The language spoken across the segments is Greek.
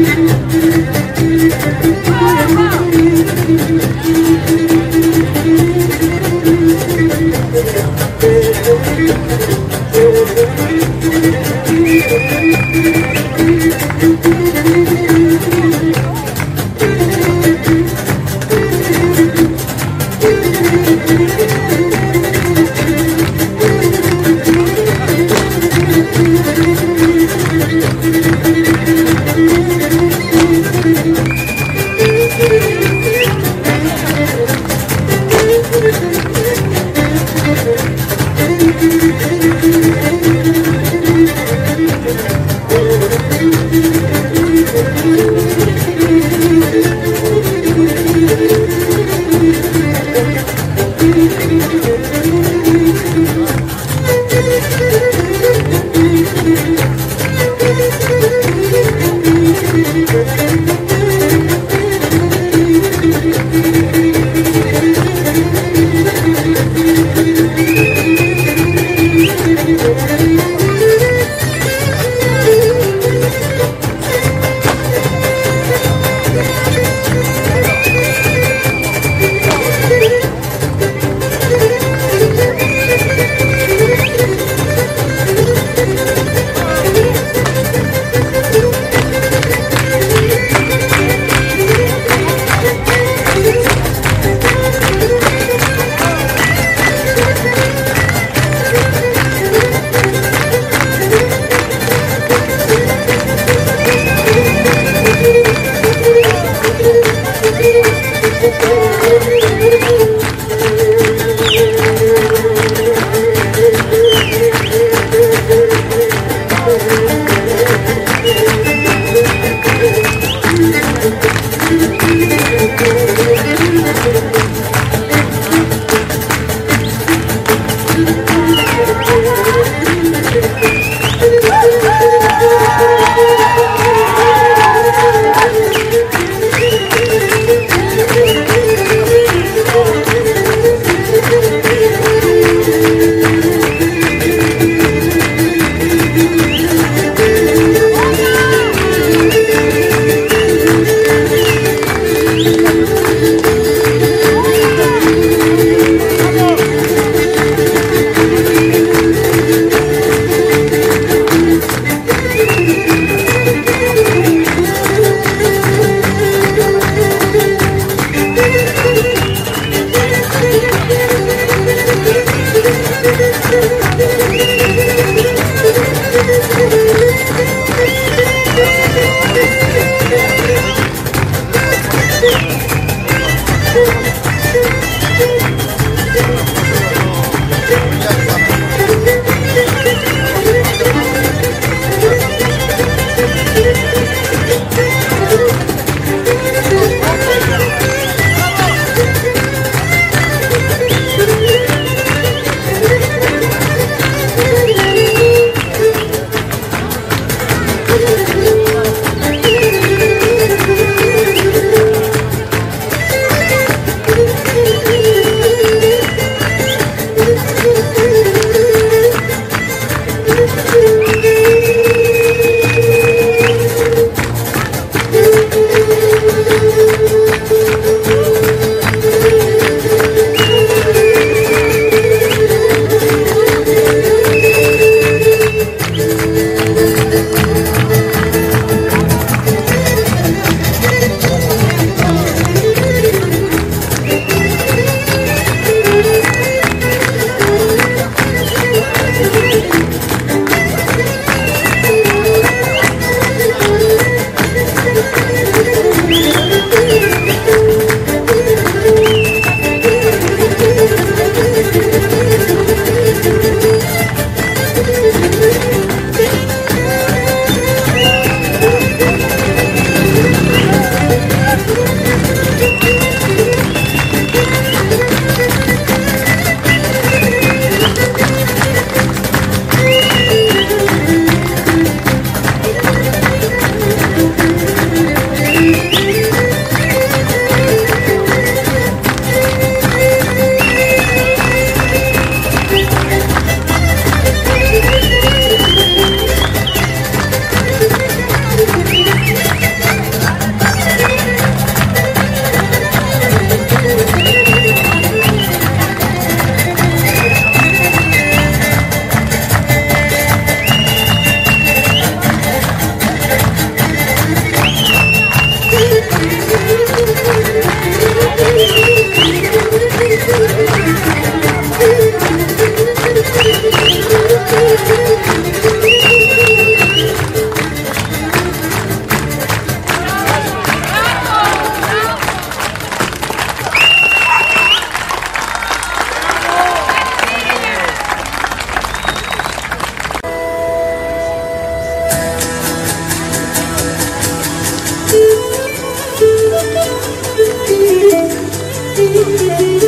Thank do.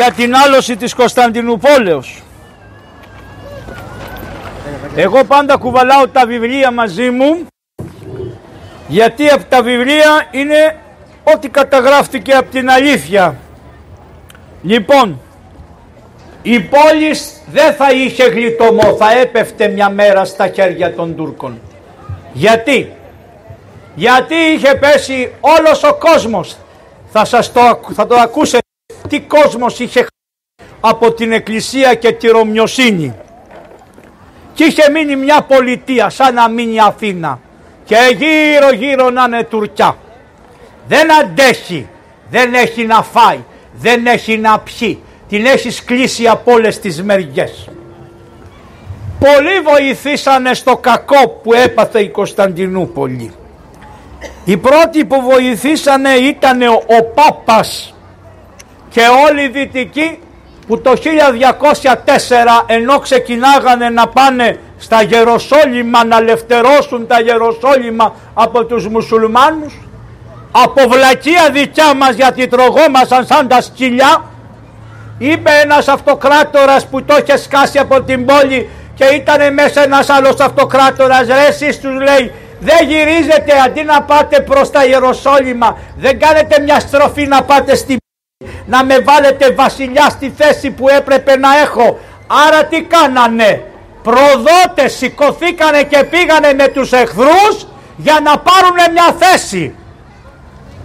Για την άλωση της Κωνσταντινούπολεως. Εγώ πάντα κουβαλάω τα βιβλία μαζί μου γιατί από τα βιβλία είναι ό,τι καταγράφτηκε από την αλήθεια. Λοιπόν, η πόλη δεν θα είχε γλιτωμό, θα έπεφτε μια μέρα στα χέρια των Τούρκων. Γιατί, γιατί είχε πέσει όλος ο κόσμος, θα, σας το, θα το ακούσετε τι κόσμος είχε από την εκκλησία και τη Ρωμιοσύνη. Και είχε μείνει μια πολιτεία σαν να μείνει Αθήνα. Και γύρω γύρω να είναι Τουρκιά. Δεν αντέχει δεν έχει να φάει δεν έχει να πιει. Την έχει κλείσει από όλες τις μεριές. Πολλοί βοηθήσανε στο κακό που έπαθε η Κωνσταντινούπολη. Οι πρώτοι που βοηθήσανε ήταν ο, ο Πάπας και όλοι οι δυτικοί που το 1204 ενώ ξεκινάγανε να πάνε στα Γεροσόλυμα να ελευθερώσουν τα Γεροσόλυμα από τους μουσουλμάνους από βλακεία δικιά μας γιατί τρογόμασαν σαν τα σκυλιά είπε ένας αυτοκράτορας που το είχε σκάσει από την πόλη και ήταν μέσα ένας άλλος αυτοκράτορας ρε εσείς τους λέει δεν γυρίζετε αντί να πάτε προς τα Ιεροσόλυμα δεν κάνετε μια στροφή να πάτε στην να με βάλετε βασιλιά στη θέση που έπρεπε να έχω. Άρα τι κάνανε; Προδότες σηκωθήκανε και πήγανε με τους εχθρούς για να πάρουν μια θέση.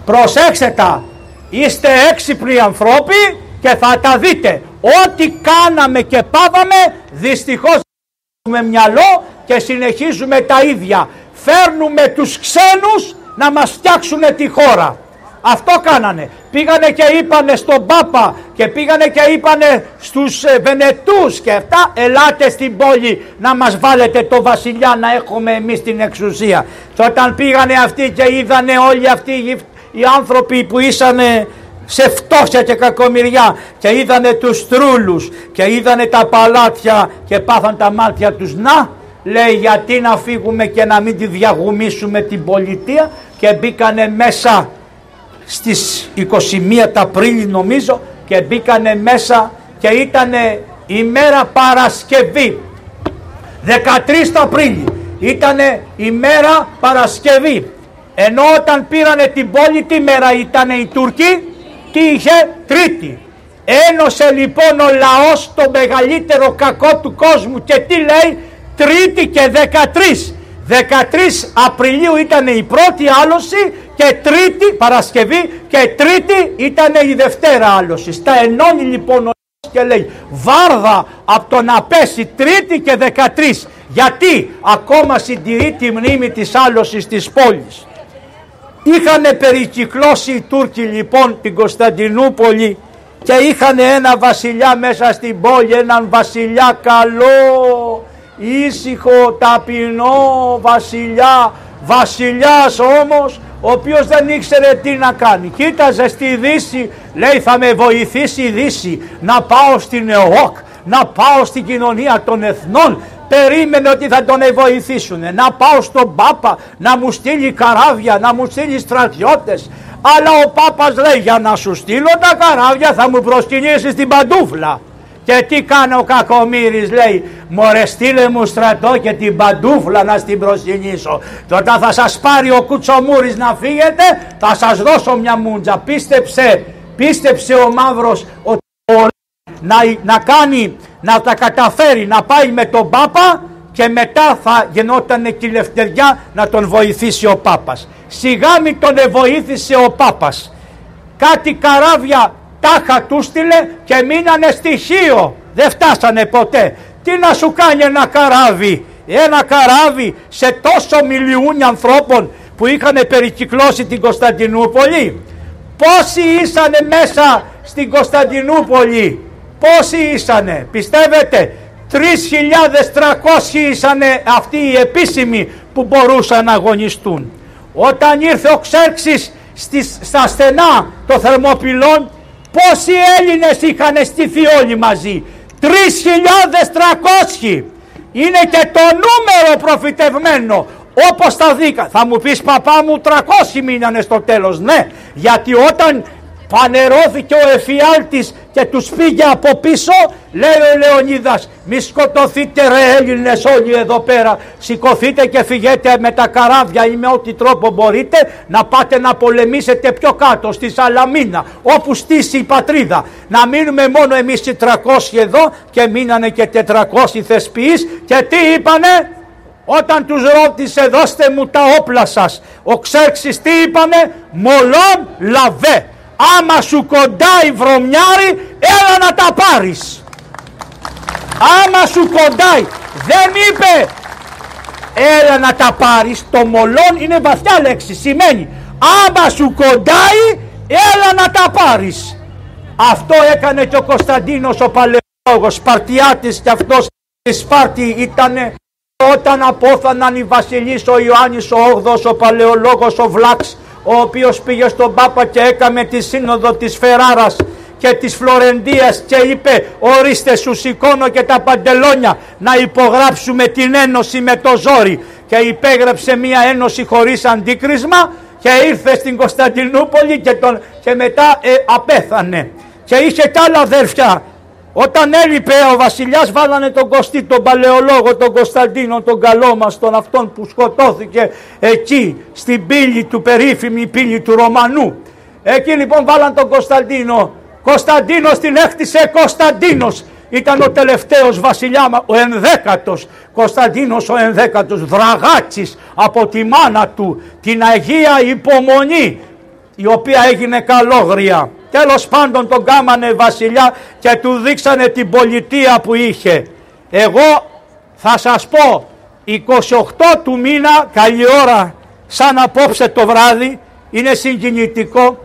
Προσέξτε τα. Είστε έξυπνοι ανθρώποι και θα τα δείτε. Ό,τι κάναμε και πάβαμε δυστυχώς με μυαλό και συνεχίζουμε τα ίδια. Φέρνουμε τους ξένους να μας φτιάξουν τη χώρα αυτό κάνανε. Πήγανε και είπανε στον Πάπα και πήγανε και είπανε στους ε, Βενετούς και αυτά ελάτε στην πόλη να μας βάλετε το βασιλιά να έχουμε εμείς την εξουσία. Και όταν πήγανε αυτοί και είδανε όλοι αυτοί οι άνθρωποι που ήσανε σε φτώχεια και κακομοιριά και είδανε τους τρούλους και είδανε τα παλάτια και πάθαν τα μάτια τους να λέει γιατί να φύγουμε και να μην τη διαγουμίσουμε την πολιτεία και μπήκανε μέσα στις 21 Απρίλη νομίζω και μπήκανε μέσα και ήταν η μέρα Παρασκευή. 13 Απρίλη ήταν η μέρα Παρασκευή. Ενώ όταν πήρανε την πόλη τι μέρα ήταν οι Τούρκοι; Τι είχε; Τρίτη. Ένωσε λοιπόν ο λαός το μεγαλύτερο κακό του κόσμου και τι λέει; Τρίτη και 13 13 Απριλίου ήταν η πρώτη άλωση και τρίτη Παρασκευή και τρίτη ήταν η Δευτέρα άλωση. Στα ενώνει λοιπόν ο και λέει βάρδα από το να πέσει τρίτη και 13 γιατί ακόμα συντηρεί τη μνήμη της άλωσης της πόλης. Είχαν περικυκλώσει οι Τούρκοι λοιπόν την Κωνσταντινούπολη και είχαν ένα βασιλιά μέσα στην πόλη, έναν βασιλιά καλό ήσυχο, ταπεινό βασιλιά, βασιλιάς όμως ο οποίος δεν ήξερε τι να κάνει. Κοίταζε στη Δύση, λέει θα με βοηθήσει η Δύση να πάω στην ΕΟΚ, να πάω στην κοινωνία των εθνών. Περίμενε ότι θα τον βοηθήσουν. Να πάω στον Πάπα, να μου στείλει καράβια, να μου στείλει στρατιώτες. Αλλά ο Πάπας λέει για να σου στείλω τα καράβια θα μου προσκυνήσεις την παντούφλα. Και τι κάνει ο κακομύρης λέει Μωρέ στείλε μου στρατό και την παντούφλα να στην προσκυνήσω Και όταν θα σας πάρει ο κουτσομούρης να φύγετε Θα σας δώσω μια μούντζα Πίστεψε, πίστεψε ο μαύρος ότι μπορεί να, να κάνει, να τα καταφέρει να πάει με τον Πάπα και μετά θα γεννόταν και η Λευτεριά να τον βοηθήσει ο Πάπας. Σιγά μη τον βοήθησε ο Πάπας. Κάτι καράβια τάχα του στείλε και μείνανε στοιχείο. Δεν φτάσανε ποτέ. Τι να σου κάνει ένα καράβι; Ένα καράβι σε τόσο μιλιούνια ανθρώπων που είχαν περικυκλώσει την Κωνσταντινούπολη. Πόσοι ήσανε μέσα στην Κωνσταντινούπολη; Πόσοι ήσανε. Πιστεύετε; 3.300 ήσανε αυτοί οι επίσημοι που μπορούσαν να αγωνιστούν. Όταν ήρθε ο Ξέρξης στις, στα στενά των Θερμοπυλών Πόσοι Έλληνες είχαν στηθεί όλοι μαζί; 3.300 είναι και το νούμερο προφητευμένο όπως τα δίκα. Θα μου πεις παπά μου 300 μείνανε στο τέλος. Ναι, γιατί όταν Πανερώθηκε ο εφιάλτης και τους πήγε από πίσω λέει ο Λεωνίδας. Μη σκοτωθείτε ρε Έλληνες όλοι εδώ πέρα. Σηκωθείτε και φυγέτε με τα καράβια ή με ό,τι τρόπο μπορείτε να πάτε να πολεμήσετε πιο κάτω στη Σαλαμίνα όπου στήσει η πατρίδα. Να μείνουμε μόνο εμείς οι 300 εδώ και μείνανε και 400 θεσποιείς και τι είπανε; Όταν τους ρώτησε δώστε μου τα όπλα σας ο Ξέρξης τι είπανε; Μολόν λαβέ άμα σου κοντάει βρωμιάρι έλα να τα πάρεις. Άμα σου κοντάει δεν είπε έλα να τα πάρεις. Το μολόν είναι βαθιά λέξη σημαίνει άμα σου κοντάει έλα να τα πάρεις. Αυτό έκανε και ο Κωνσταντίνος ο Παλαιολόγος Σπαρτιάτης και αυτός στη Σπάρτη ήτανε όταν απόθαναν οι βασιλείς ο Ιωάννης ο 8 ο Παλαιολόγος ο Βλάξ ο οποίος πήγε στον Πάπα και έκαμε τη σύνοδο της Φεράρας και της Φλωρεντίας και είπε ορίστε σου σηκώνω και τα παντελόνια να υπογράψουμε την ένωση με το ζόρι. Και υπέγραψε μια ένωση χωρίς αντίκρισμα και ήρθε στην Κωνσταντινούπολη και, τον, και μετά ε, απέθανε. Και είχε κι άλλα αδέρφια όταν έλειπε ο βασιλιάς βάλανε τον Κωστή, τον παλαιολόγο, τον Κωνσταντίνο, τον καλό μας, τον αυτόν που σκοτώθηκε εκεί στην πύλη του περίφημη πύλη του Ρωμανού. Εκεί λοιπόν βάλαν τον Κωνσταντίνο. Κωνσταντίνος την έκτισε Κωνσταντίνος. Ήταν ο τελευταίος βασιλιάς, ο ενδέκατος. Κωνσταντίνος ο ενδέκατος, δραγάτσης από τη μάνα του, την Αγία Υπομονή, η οποία έγινε καλόγρια. Τέλος πάντων τον κάμανε βασιλιά και του δείξανε την πολιτεία που είχε. Εγώ θα σας πω 28 του μήνα καλή ώρα σαν απόψε το βράδυ είναι συγκινητικό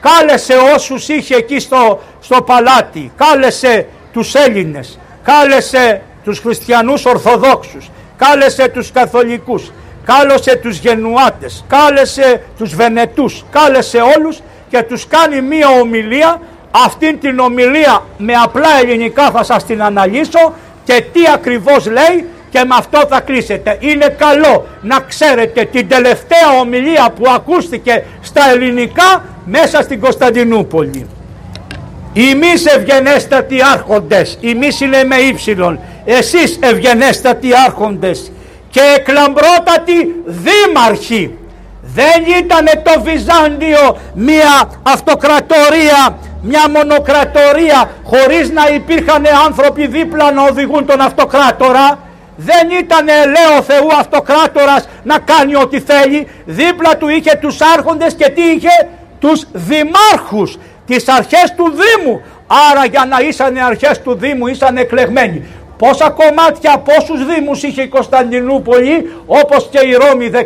κάλεσε όσους είχε εκεί στο, στο παλάτι κάλεσε τους Έλληνες κάλεσε τους χριστιανούς Ορθοδόξους κάλεσε τους Καθολικούς κάλεσε τους Γενουάτες κάλεσε τους Βενετούς κάλεσε όλους και τους κάνει μία ομιλία αυτήν την ομιλία με απλά ελληνικά θα σας την αναλύσω και τι ακριβώς λέει και με αυτό θα κλείσετε. Είναι καλό να ξέρετε την τελευταία ομιλία που ακούστηκε στα ελληνικά μέσα στην Κωνσταντινούπολη. Εμείς ευγενέστατοι άρχοντες, εμείς είναι με ύψιλον, εσείς ευγενέστατοι άρχοντες και εκλαμπρότατοι δήμαρχοι δεν ήταν το Βυζάντιο μια αυτοκρατορία, μια μονοκρατορία χωρίς να υπήρχαν άνθρωποι δίπλα να οδηγούν τον αυτοκράτορα. Δεν ήταν λέω Θεού αυτοκράτορας να κάνει ό,τι θέλει. Δίπλα του είχε τους άρχοντες και τι είχε; Τους δημάρχους, τις αρχές του Δήμου. Άρα για να ήσαν αρχές του Δήμου ήσαν εκλεγμένοι. Πόσα κομμάτια, πόσους δήμους είχε η Κωνσταντινούπολη όπως και η Ρώμη 14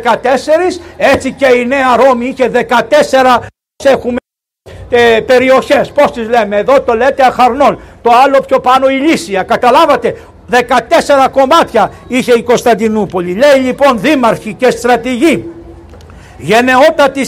έτσι και η Νέα Ρώμη είχε 14 έχουμε ε, περιοχές. Πώς τις λέμε εδώ το λέτε αχαρνών. Το άλλο πιο πάνω η Λύσια. Καταλάβατε 14 κομμάτια είχε η Κωνσταντινούπολη. Λέει λοιπόν δήμαρχοι και στρατηγοί γενναιότατοι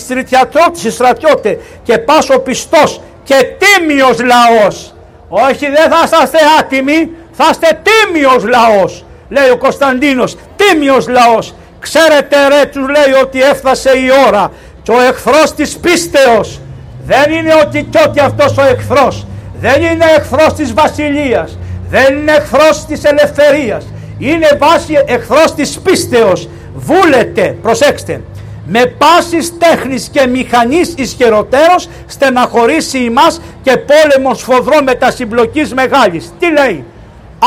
στρατιώτε και πάσο πιστός και τίμιος λαός. Όχι δεν θα είσαστε άτιμοι θα είστε τίμιος λαός λέει ο Κωνσταντίνος τίμιος λαός. Ξέρετε ρε τους λέει ότι έφτασε η ώρα. Και ο εχθρός της πίστεως. Δεν είναι ότι και ότι αυτός ο εχθρός. Δεν είναι εχθρός της βασιλείας. Δεν είναι εχθρός της ελευθερίας. Είναι βάση εχθρός της πίστεως. Βούλετε προσέξτε. Με πάσης τέχνης και μηχανής ισχυροτέρως στεναχωρήσει ημάς και πόλεμος φοδρό μετασυμπλοκής μεγάλης. Τι λέει,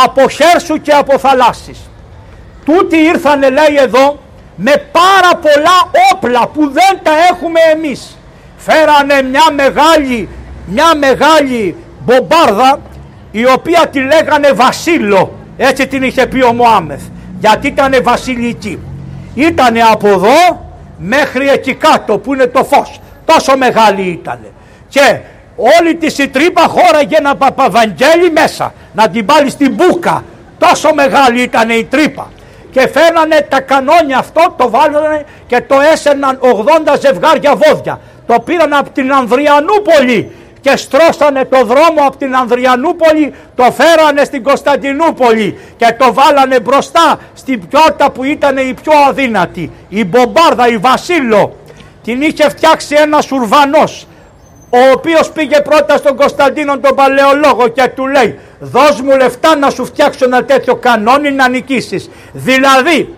από χέρσου και από θαλάσσης. Τούτοι ήρθανε λέει εδώ με πάρα πολλά όπλα που δεν τα έχουμε εμείς. Φέρανε μια μεγάλη, μια μεγάλη μπομπάρδα η οποία τη λέγανε Βασίλο. Έτσι την είχε πει ο Μωάμεθ. Γιατί ήταν βασιλική. Ήτανε από εδώ μέχρι εκεί κάτω που είναι το φως. Τόσο μεγάλη ήταν. Και όλη τη η τρύπα χώραγε ένα παπαβαγγέλι μέσα να την πάλι στην μπούκα τόσο μεγάλη ήταν η τρύπα. Και φέρνανε τα κανόνια αυτό το βάλανε και το έσαιναν 80 ζευγάρια βόδια. Το πήραν από την Ανδριανούπολη και στρώσανε το δρόμο από την Ανδριανούπολη το φέρανε στην Κωνσταντινούπολη και το βάλανε μπροστά στην πιότα που ήταν η πιο αδύνατη η Μπομπάρδα, η Βασίλο την είχε φτιάξει ένας Ουρβανός ο οποίος πήγε πρώτα στον Κωνσταντίνο τον Παλαιολόγο και του λέει δώσ' μου λεφτά να σου φτιάξω ένα τέτοιο κανόνι να νικήσεις. Δηλαδή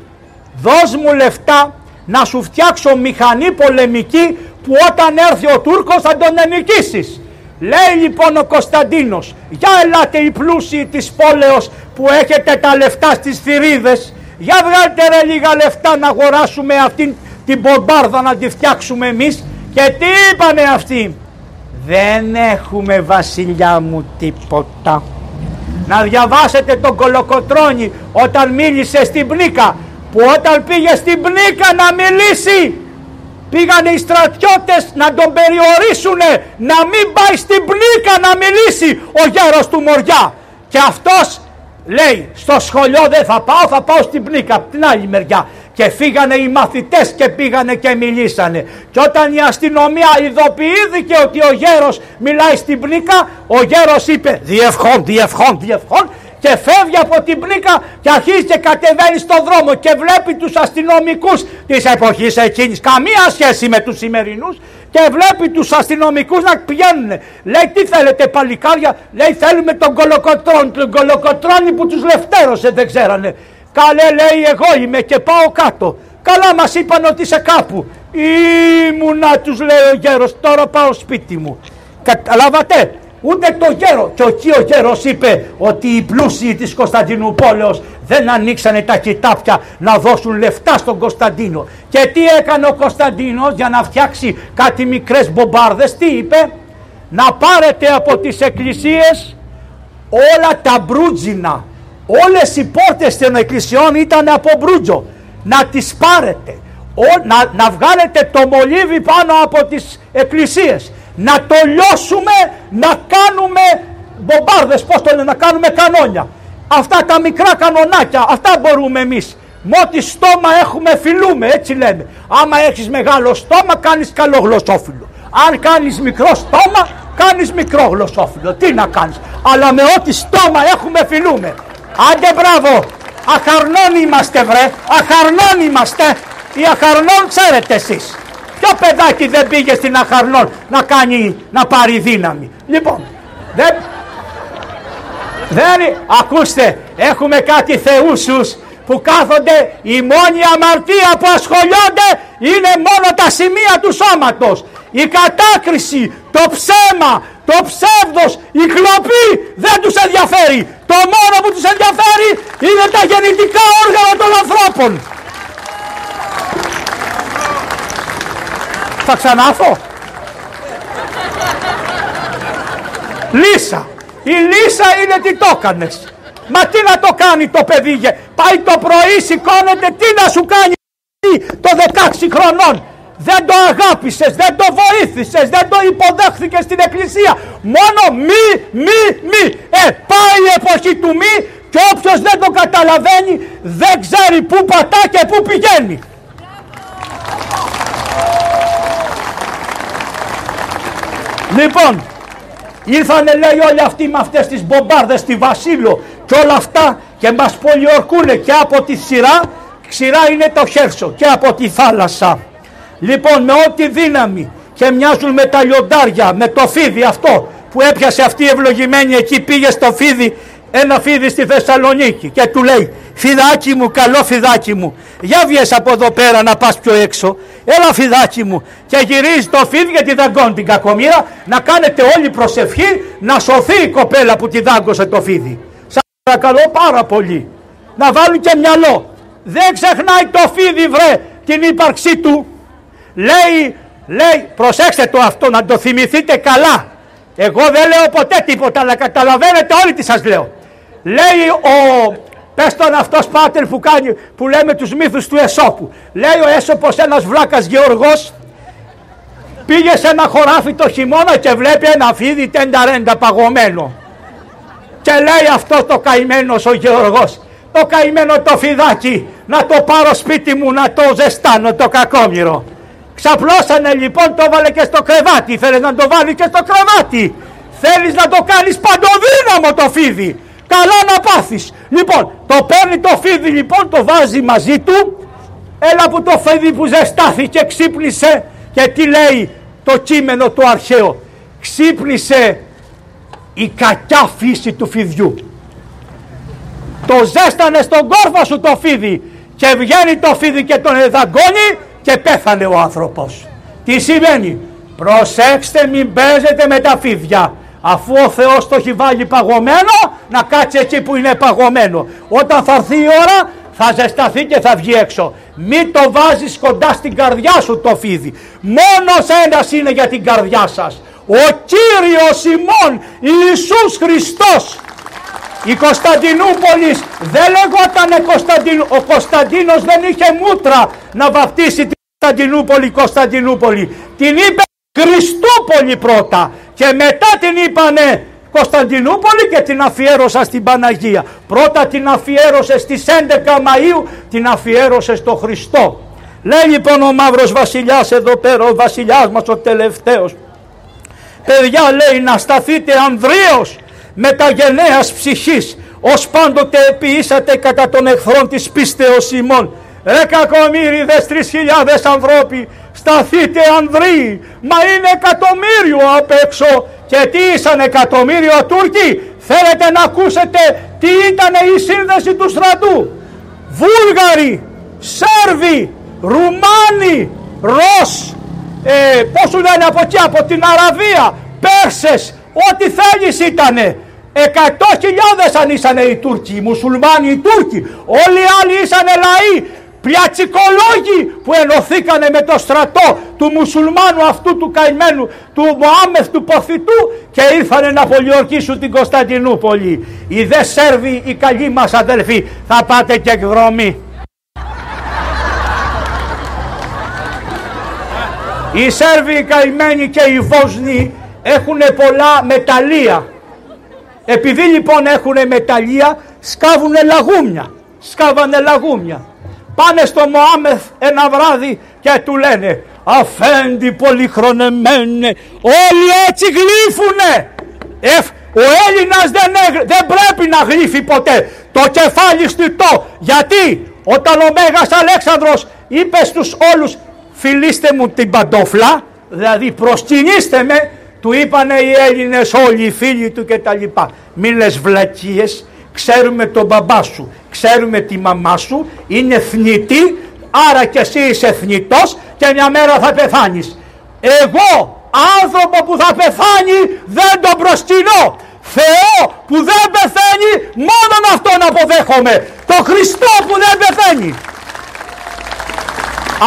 δώσ' μου λεφτά να σου φτιάξω μηχανή πολεμική που όταν έρθει ο Τούρκος θα τον νικήσεις. Λέει λοιπόν ο Κωνσταντίνος, για ελάτε οι πλούσιοι της πόλεως που έχετε τα λεφτά στις θηρίδες, για βγάλτε ρε λίγα λεφτά να αγοράσουμε αυτήν την μπομπάρδα να τη φτιάξουμε εμείς και τι είπανε αυτοί, δεν έχουμε βασιλιά μου τίποτα. Να διαβάσετε τον Κολοκοτρώνη όταν μίλησε στην Πνίκα που όταν πήγε στην Πνίκα να μιλήσει πήγανε οι στρατιώτες να τον περιορίσουνε να μην πάει στην Πνίκα να μιλήσει ο γέρος του Μοριά και αυτός λέει στο σχολείο δεν θα πάω θα πάω στην Πνίκα από την άλλη μεριά και φύγανε οι μαθητές και πήγανε και μιλήσανε. Και όταν η αστυνομία ειδοποιήθηκε ότι ο γέρος μιλάει στην πνίκα ο γέρος είπε διευχών, διευχών, διευχών και φεύγει από την πλήκα και αρχίζει και κατεβαίνει στον δρόμο και βλέπει τους αστυνομικούς της εποχής εκείνης. Καμία σχέση με τους σημερινούς. Και βλέπει τους αστυνομικούς να πηγαίνουν λέει τι θέλετε παλικάρια λέει θέλουμε τον κολοκοτρόνη τον κολοκοτρόνη που τους λευτέρωσε δεν ξέρανε καλέ λέει εγώ είμαι και πάω κάτω καλά μας είπαν ότι είσαι κάπου ήμουνα τους λέει ο γέρος τώρα πάω σπίτι μου καταλάβατε; Ούτε το γέρο. Και εκεί ο γέρος είπε ότι οι πλούσιοι της Κωνσταντινούπολεως δεν ανοίξανε τα κοιτάπια να δώσουν λεφτά στον Κωνσταντίνο. Και τι έκανε ο Κωνσταντίνος για να φτιάξει κάτι μικρές μπομπάρδες, τι είπε, να πάρετε από τις εκκλησίες όλα τα μπρούτζινα. Όλες οι πόρτες των εκκλησιών ήταν από μπρούτζο. Να τις πάρετε. να, να βγάλετε το μολύβι πάνω από τις εκκλησίες να το λιώσουμε, να κάνουμε μπομπάρδες, πώς το λένε, να κάνουμε κανόνια. Αυτά τα μικρά κανονάκια, αυτά μπορούμε εμείς. Με ό,τι στόμα έχουμε φιλούμε, έτσι λέμε. Άμα έχεις μεγάλο στόμα κάνεις καλό γλωσσόφυλλο. Αν κάνεις μικρό στόμα κάνεις μικρό γλωσσόφυλλο. Τι να κάνεις. Αλλά με ό,τι στόμα έχουμε φιλούμε. Άντε μπράβο. Αχαρνών είμαστε βρε. Αχαρνών είμαστε. Οι αχαρνών ξέρετε εσείς. Ποιο παιδάκι δεν πήγε στην Αχαρνών να κάνει, να πάρει δύναμη; Λοιπόν, δεν... Δεν, ακούστε, έχουμε κάτι θεούσους που κάθονται, η μόνη αμαρτία που ασχολιόνται είναι μόνο τα σημεία του σώματος. Η κατάκριση, το ψέμα, το ψεύδος, η κλοπή δεν τους ενδιαφέρει. Το μόνο που τους ενδιαφέρει είναι τα γεννητικά όργανα των ανθρώπων. Θα ξανάρθω. Λύσα. Η Λύσα είναι τι το έκανες. Μα τι να το κάνει το παιδί. Πάει το πρωί σηκώνεται τι να σου κάνει το 16 χρονών. Δεν το αγάπησες, δεν το βοήθησες, δεν το υποδέχθηκες στην εκκλησία. Μόνο μη, μη, μη. Ε, πάει η εποχή του μη και όποιος δεν το καταλαβαίνει δεν ξέρει πού πατά και πού πηγαίνει. Λοιπόν, ήρθανε λέει όλοι αυτοί με αυτές τις μπομπάρδες στη Βασίλο και όλα αυτά και μας πολιορκούνε και από τη σειρά, ξηρά είναι το Χέρσο και από τη θάλασσα. Λοιπόν, με ό,τι δύναμη και μοιάζουν με τα λιοντάρια, με το φίδι αυτό που έπιασε αυτή η ευλογημένη εκεί, πήγε στο φίδι, ένα φίδι στη Θεσσαλονίκη και του λέει Φιδάκι μου, καλό φιδάκι μου, για βγες από εδώ πέρα να πας πιο έξω. Έλα φιδάκι μου. Και γυρίζει το φίδι γιατί δαγκώνει την κακομοίρα να κάνετε όλη προσευχή να σωθεί η κοπέλα που τη δάγκωσε το φίδι. Σας παρακαλώ πάρα πολύ. Να βάλουν και μυαλό. Δεν ξεχνάει το φίδι βρε την ύπαρξή του. Λέει, λέει, προσέξτε το αυτό να το θυμηθείτε καλά. Εγώ δεν λέω ποτέ τίποτα αλλά καταλαβαίνετε όλοι τι σας λέω. Λέει ο, Πες τον αυτός πάτερ που κάνει, που λέμε τους μύθους του Εσώπου. Λέει ο Έσωπος ένας βλάκας γεωργός, πήγε σε ένα χωράφι το χειμώνα και βλέπει ένα φίδι τενταρέντα παγωμένο. Και λέει αυτό το καημένος ο γεωργός, το καημένο το φιδάκι, να το πάρω σπίτι μου να το ζεστάνω το κακόμοιρο. Ξαπλώσανε λοιπόν, το βάλε και στο κρεβάτι, θέλεις να το βάλει και στο κρεβάτι. Θέλεις να το κάνεις παντοδύναμο το φίδι καλά να πάθεις. Λοιπόν, το παίρνει το φίδι λοιπόν, το βάζει μαζί του, έλα που το φίδι που ζεστάθηκε ξύπνησε και τι λέει το κείμενο του αρχαίο. Ξύπνησε η κακιά φύση του φιδιού. Το ζέστανε στον κόρφο σου το φίδι και βγαίνει το φίδι και τον εδαγκώνει και πέθανε ο άνθρωπος. Τι σημαίνει; Προσέξτε μην παίζετε με τα φίδια. Αφού ο Θεός το έχει βάλει παγωμένο να κάτσει εκεί που είναι παγωμένο. Όταν θα έρθει η ώρα θα ζεσταθεί και θα βγει έξω. Μην το βάζεις κοντά στην καρδιά σου το φίδι. Μόνος ένας είναι για την καρδιά σας. Ο Κύριος ημών Ιησούς Χριστός η Κωνσταντινούπολης δεν λεγότανε Κωνσταντινο... ο Κωνσταντίνος δεν είχε μούτρα να βαπτίσει την Κωνσταντινούπολη Κωνσταντινούπολη την είπε Χριστούπολη πρώτα και μετά την είπανε Κωνσταντινούπολη και την αφιέρωσα στην Παναγία. Πρώτα την αφιέρωσε στις 11 Μαΐου, την αφιέρωσε στο Χριστό. Λέει λοιπόν ο Μαύρος Βασιλιάς εδώ πέρα, ο βασιλιάς μας ο τελευταίος. Παιδιά λέει να σταθείτε ανδρείος μεταγενέας ψυχής, ως πάντοτε επιήσατε κατά των εχθρών της πίστεως ημών. Ρε κακομύριδες τρεις χιλιάδες ανθρώποι, σταθείτε ανδρείοι, μα είναι εκατομμύριο απ' έξω. Και τι ήσαν εκατομμύριο Τούρκοι, θέλετε να ακούσετε τι ήταν η σύνδεση του στρατού; Βούλγαροι, Σέρβοι, Ρουμάνοι, Ρος, ε, πώς σου λένε από εκεί, από την Αραβία, Πέρσες, ό,τι θέλεις ήτανε. Εκατό χιλιάδες αν ήσαν οι Τούρκοι, οι μουσουλμάνοι οι Τούρκοι, όλοι οι άλλοι ήσαν λαοί, πλιατσικολόγοι που ενωθήκανε με το στρατό του μουσουλμάνου αυτού του καημένου, του Μωάμεθ του Ποθητού και ήρθανε να πολιορκήσουν την Κωνσταντινούπολη. Οι δε Σέρβοι, οι καλοί μας αδελφοί, θα πάτε και εκδρομή. Οι Σέρβοι, οι καημένοι και οι Βόσνοι έχουν πολλά μεταλλεία. Επειδή λοιπόν έχουν μεταλλεία σκάβουν λαγούμια. Σκάβανε λαγούμια. Πάνε στο Μωάμεθ ένα βράδυ και του λένε Αφέντη πολυχρονεμένε όλοι έτσι γλύφουνε. ο Έλληνας δεν, δεν πρέπει να γλύφει ποτέ το κεφάλι στιτό. Γιατί όταν ο Μέγας Αλέξανδρος είπε στους όλους φιλήστε μου την παντόφλα δηλαδή προσκυνήστε με του είπανε οι Έλληνες όλοι οι φίλοι του και τα λοιπά. Μη λες βλακίες, ξέρουμε τον μπαμπά σου, ξέρουμε τη μαμά σου, είναι θνητή, άρα και εσύ είσαι θνητός και μια μέρα θα πεθάνεις. Εγώ άνθρωπο που θα πεθάνει δεν τον προσκυνώ. Θεό που δεν πεθαίνει μόνον αυτόν αποδέχομαι. Το Χριστό που δεν πεθαίνει.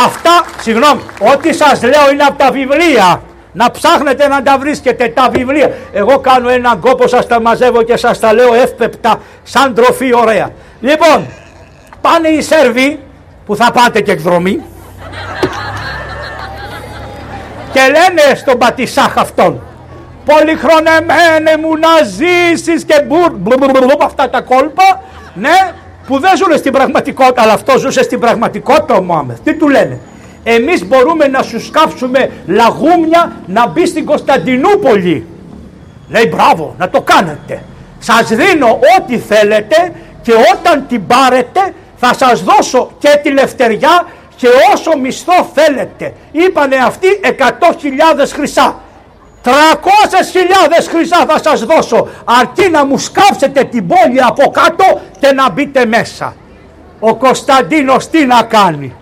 Αυτά, συγγνώμη, ό,τι σας λέω είναι από τα βιβλία να ψάχνετε να τα βρίσκετε τα βιβλία. Εγώ κάνω έναν κόπο, σας τα μαζεύω και σας τα λέω εύπεπτα σαν τροφή ωραία. Λοιπόν, πάνε οι Σέρβοι που θα πάτε και εκδρομή και λένε στον πατησάχ αυτόν πολυχρονεμένε μου να ζήσεις και μπουρ αυτά τα κόλπα ναι που δεν ζουν στην πραγματικότητα αλλά αυτό ζούσε στην πραγματικότητα ο Μωάμεθ τι του λένε; Εμείς μπορούμε να σου σκάψουμε λαγούμια να μπει στην Κωνσταντινούπολη. Λέει μπράβο να το κάνετε. Σας δίνω ό,τι θέλετε και όταν την πάρετε θα σας δώσω και τη λευτεριά και όσο μισθό θέλετε. Είπανε αυτοί 100.000 χρυσά. 300.000 χρυσά θα σας δώσω αρκεί να μου σκάψετε την πόλη από κάτω και να μπείτε μέσα. Ο Κωνσταντίνος τι να κάνει;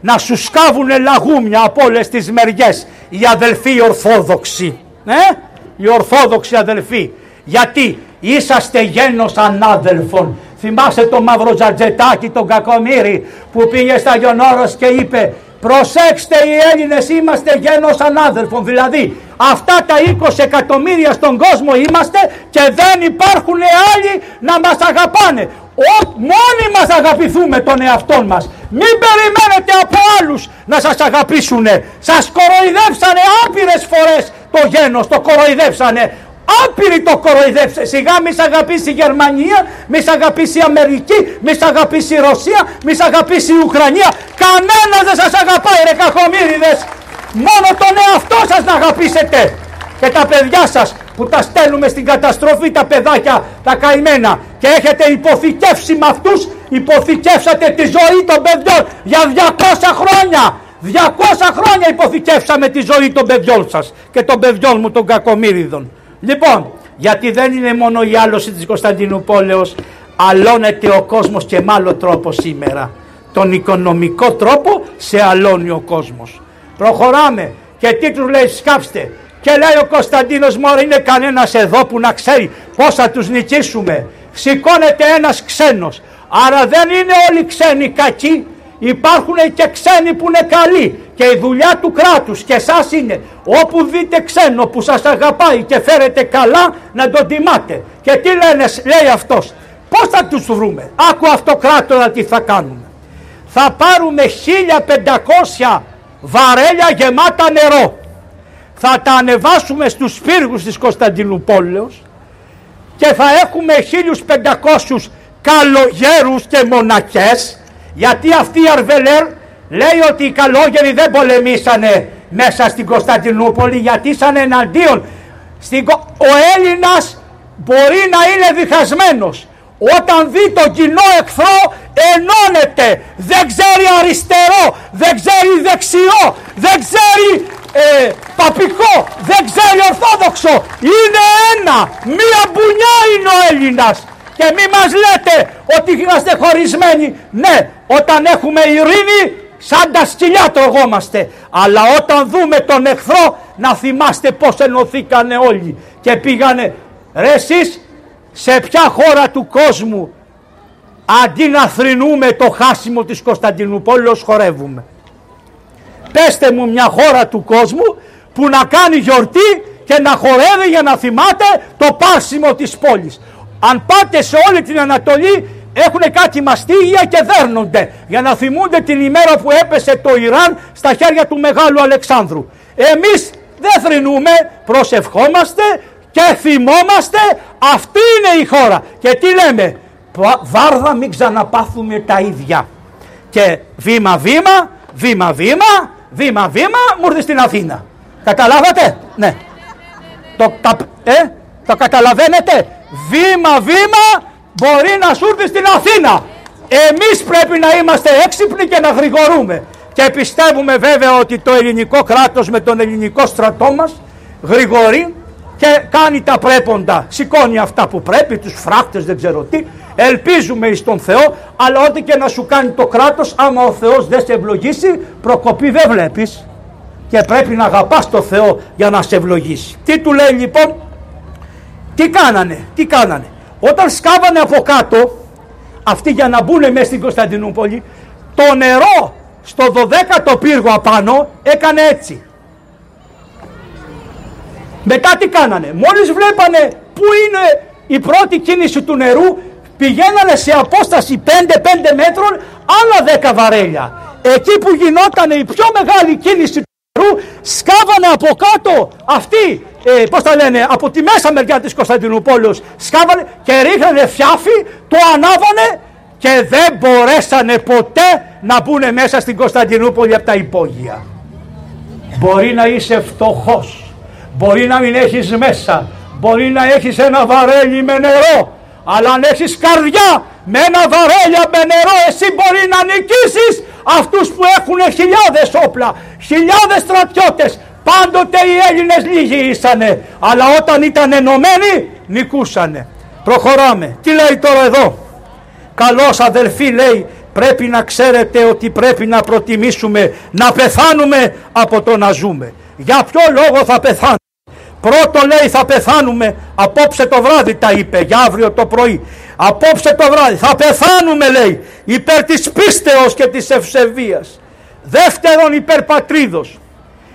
Να σου σκάβουν λαγούμια από όλες τις μεριές οι αδελφοί Ορθόδοξοι. Ε; Οι Ορθόδοξοι αδελφοί. Γιατί είσαστε γένος ανάδελφων. Θυμάσαι τον Μαύρο Τζατζετάκη, τον Κακομύρη που πήγε στα Γιονόρος και είπε Προσέξτε οι Έλληνες είμαστε γένος ανάδελφων. Δηλαδή αυτά τα 20 εκατομμύρια στον κόσμο είμαστε και δεν υπάρχουν άλλοι να μας αγαπάνε. Ο, μόνοι μας αγαπηθούμε τον εαυτό μας. Μην περιμένετε από άλλους να σας αγαπήσουνε. Σας κοροϊδεύσανε άπειρες φορές το γένος, το κοροϊδεύσανε. Άπειροι το κοροϊδεύσε. Σιγά μη σ' αγαπήσει η Γερμανία, μη σ' αγαπήσει η Αμερική, μη σ' αγαπήσει η Ρωσία, μη σ' αγαπήσει η Ουκρανία. Κανένας δεν σας αγαπάει ρε κακομύριδες. Μόνο τον εαυτό σας να αγαπήσετε. Και τα παιδιά σας που τα στέλνουμε στην καταστροφή τα παιδάκια τα καημένα. Και έχετε υποθηκεύσει με αυτούς υποθηκεύσατε τη ζωή των παιδιών. Για 200 χρόνια 200 χρόνια υποθηκεύσαμε τη ζωή των παιδιών σας και των παιδιών μου των κακομύριδων. Λοιπόν γιατί δεν είναι μόνο η άλωση της Κωνσταντινούπολεως αλώνεται ο κόσμος και με άλλο τρόπο σήμερα. Τον οικονομικό τρόπο σε αλώνει ο κόσμος. Προχωράμε. Και τι τους λέει σκάψτε και λέει ο Κωνσταντίνος Μόρα είναι κανένας εδώ που να ξέρει πώς θα τους νικήσουμε. Σηκώνεται ένας ξένος. Άρα δεν είναι όλοι ξένοι κακοί. Υπάρχουν και ξένοι που είναι καλοί και η δουλειά του κράτους και εσάς είναι όπου δείτε ξένο που σας αγαπάει και φέρετε καλά να τον τιμάτε. Και τι λένε, λέει αυτός, πώς θα τους βρούμε, άκου αυτοκράτορα τι θα κάνουμε. Θα πάρουμε 1500 βαρέλια γεμάτα νερό θα τα ανεβάσουμε στους πύργους της Κωνσταντινούπολεως και θα έχουμε 1500 καλογέρους και μοναχές γιατί αυτή η Αρβελέρ λέει ότι οι καλόγεροι δεν πολεμήσανε μέσα στην Κωνσταντινούπολη γιατί ήσαν εναντίον. Ο Έλληνας μπορεί να είναι διχασμένος. Όταν δει τον κοινό εχθρό ενώνεται. Δεν ξέρει αριστερό, δεν ξέρει δεξιό, δεν ξέρει ε, παπικό, δεν ξέρει ορθόδοξο. Είναι ένα, μία μπουνιά είναι ο Έλληνας. Και μη μας λέτε ότι είμαστε χωρισμένοι. Ναι, όταν έχουμε ειρήνη σαν τα σκυλιά τρογόμαστε. Αλλά όταν δούμε τον εχθρό να θυμάστε πως ενωθήκανε όλοι και πήγανε. Ρε εσείς σε ποια χώρα του κόσμου αντί να θρυνούμε το χάσιμο της Κωνσταντινούπολης χορεύουμε. Πέστε μου μια χώρα του κόσμου που να κάνει γιορτή και να χορεύει για να θυμάται το πάσιμο της πόλης. Αν πάτε σε όλη την Ανατολή έχουν κάτι μαστίγια και δέρνονται για να θυμούνται την ημέρα που έπεσε το Ιράν στα χέρια του Μεγάλου Αλεξάνδρου. Εμείς δεν θρυνούμε, προσευχόμαστε και θυμόμαστε αυτή είναι η χώρα. Και τι λέμε, βάρδα μην ξαναπάθουμε τα ίδια. Και βήμα βήμα, βήμα βήμα, βήμα βήμα μου έρθει στην Αθήνα. Καταλάβατε, ναι. Το, ε, το καταλαβαίνετε, βήμα βήμα μπορεί να σου έρθει στην Αθήνα. Εμείς πρέπει να είμαστε έξυπνοι και να γρηγορούμε. Και πιστεύουμε βέβαια ότι το ελληνικό κράτος με τον ελληνικό στρατό μας γρηγορεί και κάνει τα πρέποντα. Σηκώνει αυτά που πρέπει, τους φράκτες δεν ξέρω τι. Ελπίζουμε εις τον Θεό, αλλά ό,τι και να σου κάνει το κράτος, άμα ο Θεός δεν σε ευλογήσει, προκοπή δεν βλέπεις. Και πρέπει να αγαπάς το Θεό για να σε ευλογήσει. Τι του λέει λοιπόν, τι κάνανε, τι κάνανε; Όταν σκάβανε από κάτω, αυτοί για να μπουν μέσα στην Κωνσταντινούπολη, το νερό στο 12ο πύργο απάνω έκανε έτσι. Μετά τι κάνανε, μόλις βλέπανε πού είναι η πρώτη κίνηση του νερού, πηγαίνανε σε απόσταση 5-5 μέτρων άλλα 10 βαρέλια. Εκεί που γινόταν η πιο μεγάλη κίνηση του νερού, σκάβανε από κάτω αυτοί ε, πώς τα λένε, από τη μέσα μεριά της Κωνσταντινούπολης σκάβανε και ρίχνανε φιάφι, το ανάβανε και δεν μπορέσανε ποτέ να μπουν μέσα στην Κωνσταντινούπολη από τα υπόγεια. Μπορεί να είσαι φτωχός, μπορεί να μην έχεις μέσα, μπορεί να έχεις ένα βαρέλι με νερό, αλλά αν έχεις καρδιά με ένα βαρέλι με νερό εσύ μπορεί να νικήσεις αυτούς που έχουν χιλιάδες όπλα, χιλιάδες στρατιώτες, Πάντοτε οι Έλληνες λίγοι ήσανε, αλλά όταν ήταν ενωμένοι νικούσανε. Προχωράμε. Τι λέει τώρα εδώ; Καλώς αδελφοί λέει πρέπει να ξέρετε ότι πρέπει να προτιμήσουμε να πεθάνουμε από το να ζούμε. Για ποιο λόγο θα πεθάνουμε; Πρώτο λέει θα πεθάνουμε απόψε το βράδυ τα είπε για αύριο το πρωί. Απόψε το βράδυ θα πεθάνουμε λέει υπέρ της πίστεως και της ευσεβίας. Δεύτερον υπέρ πατρίδος.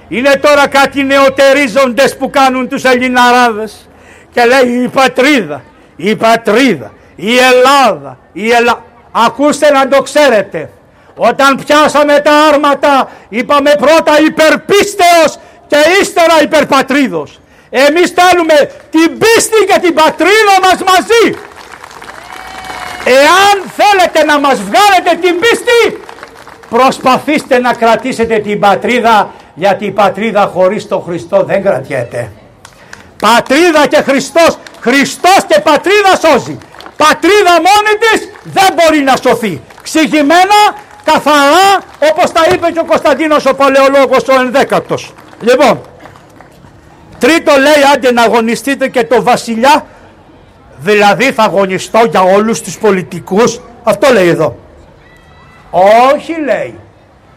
Είναι τώρα κάτι νεοτερίζοντες που κάνουν τους Ελληναράδες και λέει η πατρίδα, η πατρίδα, η Ελλάδα, η Ελλάδα. Ακούστε να το ξέρετε. Όταν πιάσαμε τα άρματα είπαμε πρώτα υπερπίστεως και ύστερα υπερπατρίδος. Εμείς θέλουμε την πίστη και την πατρίδα μας μαζί. Εάν θέλετε να μας βγάλετε την πίστη προσπαθήστε να κρατήσετε την πατρίδα γιατί η πατρίδα χωρίς τον Χριστό δεν κρατιέται. Πατρίδα και Χριστός, Χριστός και πατρίδα σώζει. Πατρίδα μόνη της δεν μπορεί να σωθεί. Ξηγημένα, καθαρά, όπως τα είπε και ο Κωνσταντίνος ο Παλαιολόγος ο ενδέκατος. Λοιπόν, τρίτο λέει άντε να αγωνιστείτε και το βασιλιά, δηλαδή θα αγωνιστώ για όλους τους πολιτικούς, αυτό λέει εδώ. Όχι λέει,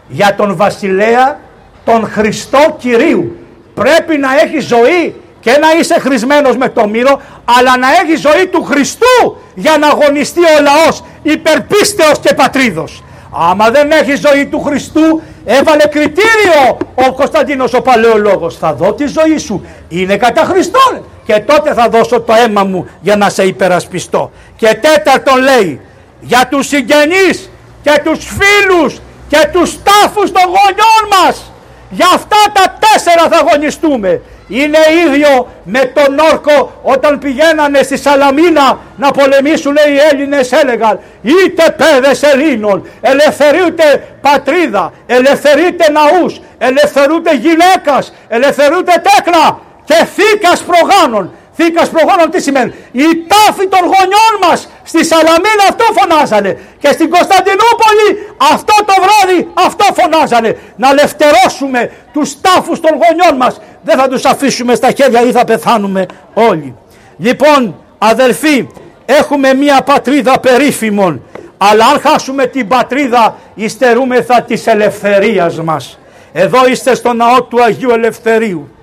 για τον βασιλέα τον Χριστό Κυρίου. Πρέπει να έχει ζωή και να είσαι χρησμένος με το μύρο, αλλά να έχει ζωή του Χριστού για να αγωνιστεί ο λαός υπερπίστεως και πατρίδος. Άμα δεν έχει ζωή του Χριστού, έβαλε κριτήριο ο Κωνσταντίνος ο Παλαιολόγος. Θα δω τη ζωή σου. Είναι κατά Χριστόν. Και τότε θα δώσω το αίμα μου για να σε υπερασπιστώ. Και τέταρτον λέει, για τους συγγενείς και τους φίλους και τους τάφους των γονιών μας για αυτά τα τέσσερα θα αγωνιστούμε. Είναι ίδιο με τον όρκο όταν πηγαίνανε στη Σαλαμίνα να πολεμήσουν οι Έλληνες έλεγαν είτε παιδες Ελλήνων, ελευθερούνται πατρίδα, ελευθερείτε ναούς, ελευθερούνται γυναίκας, ελευθερούνται τέκνα και θήκας προγάνων. Θήκας προγόνων τι σημαίνει; Η τάφη των γονιών μας στη Σαλαμίνα αυτό φωνάζανε. Και στην Κωνσταντινούπολη αυτό το βράδυ αυτό φωνάζανε. Να λευτερώσουμε τους τάφους των γονιών μας. Δεν θα τους αφήσουμε στα χέρια ή θα πεθάνουμε όλοι. Λοιπόν αδελφοί έχουμε μια πατρίδα περίφημων. Αλλά αν χάσουμε την πατρίδα υστερούμεθα της ελευθερίας μας. Εδώ είστε στο ναό του Αγίου Ελευθερίου.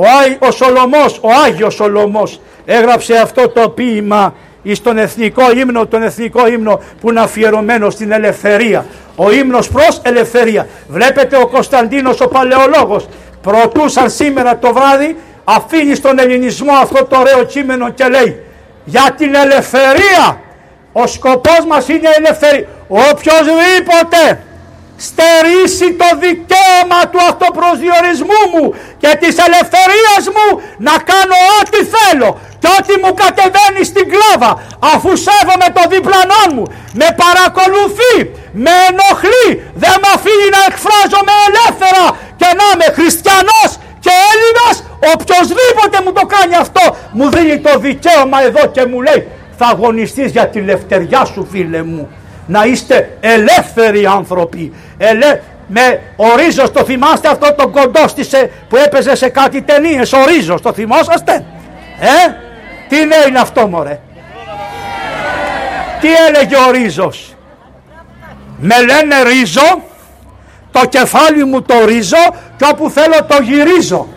Ο, ο Σολομός, ο Άγιος Σολομός έγραψε αυτό το ποίημα στον εθνικό ύμνο, τον εθνικό ύμνο που είναι αφιερωμένο στην ελευθερία. Ο ύμνος προς ελευθερία. Βλέπετε ο Κωνσταντίνος ο Παλαιολόγος προτούσαν σήμερα το βράδυ αφήνει στον ελληνισμό αυτό το ωραίο κείμενο και λέει για την ελευθερία ο σκοπός μας είναι η ελευθερία. Οποιοςδήποτε στερήσει το δικαίωμα του αυτοπροσδιορισμού μου και της ελευθερίας μου να κάνω ό,τι θέλω και ό,τι μου κατεβαίνει στην κλάβα αφού σέβομαι το διπλανό μου με παρακολουθεί, με ενοχλεί δεν με αφήνει να εκφράζομαι ελεύθερα και να είμαι χριστιανός και Έλληνας οποιοδήποτε μου το κάνει αυτό μου δίνει το δικαίωμα εδώ και μου λέει θα αγωνιστείς για τη λευτεριά σου φίλε μου να είστε ελεύθεροι άνθρωποι. Ελε... Με ο Ρίζος το θυμάστε αυτό το κοντόστισε που έπαιζε σε κάτι ταινίες. Ο Ρίζος το θυμόσαστε. Ε, τι είναι αυτό μωρέ; Τι έλεγε ο Ρίζος; Με λένε Ρίζο, το κεφάλι μου το ρίζω και όπου θέλω το γυρίζω.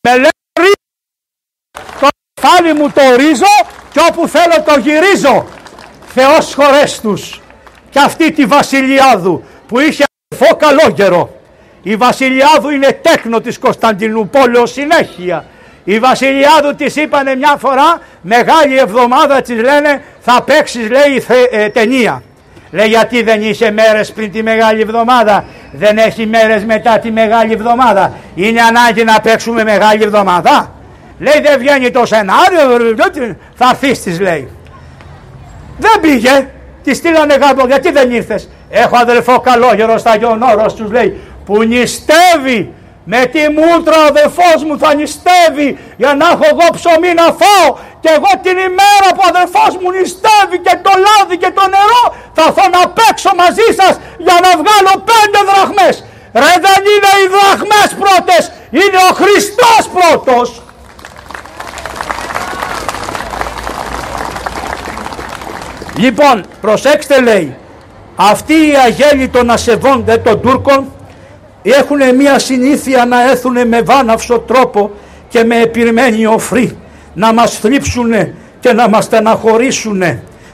Με λένε Ρίζο, το κεφάλι μου το ρίζω και όπου θέλω το γυρίζω. Θεός χωρές τους. Και αυτή τη Βασιλιάδου που είχε αδελφό καλόγερο. Η Βασιλιάδου είναι τέκνο της Κωνσταντινούπολεως συνέχεια. Η Βασιλιάδου της είπανε μια φορά μεγάλη εβδομάδα της λένε θα παίξεις λέει θε, ε, ταινία. Λέει γιατί δεν είσαι μέρες πριν τη Μεγάλη Εβδομάδα, δεν έχει μέρες μετά τη Μεγάλη Εβδομάδα. Είναι ανάγκη να παίξουμε Μεγάλη Εβδομάδα. Λέει δεν βγαίνει το σενάριο, θα έρθει τη λέει. Δεν πήγε, τη στείλανε κάτω, γιατί δεν ήρθες; Έχω αδελφό καλόγερο στα Γιονόρο, τους λέει, που νηστεύει με τη μούτρα ο αδελφός μου θα νηστεύει για να έχω εγώ ψωμί να φάω και εγώ την ημέρα που ο αδελφός μου νηστεύει και το λάδι και το νερό θα έρθω να παίξω μαζί σας για να βγάλω πέντε δραχμές. Ρε δεν είναι οι δραχμές πρώτες, είναι ο Χριστός πρώτος. Λοιπόν, προσέξτε λέει, αυτοί οι αγέλοι των ασεβόνται των Τούρκων έχουν μια συνήθεια να έρθουν με βάναυσο τρόπο και με επιρμένη οφρή να μας θλίψουν και να μας στεναχωρήσουν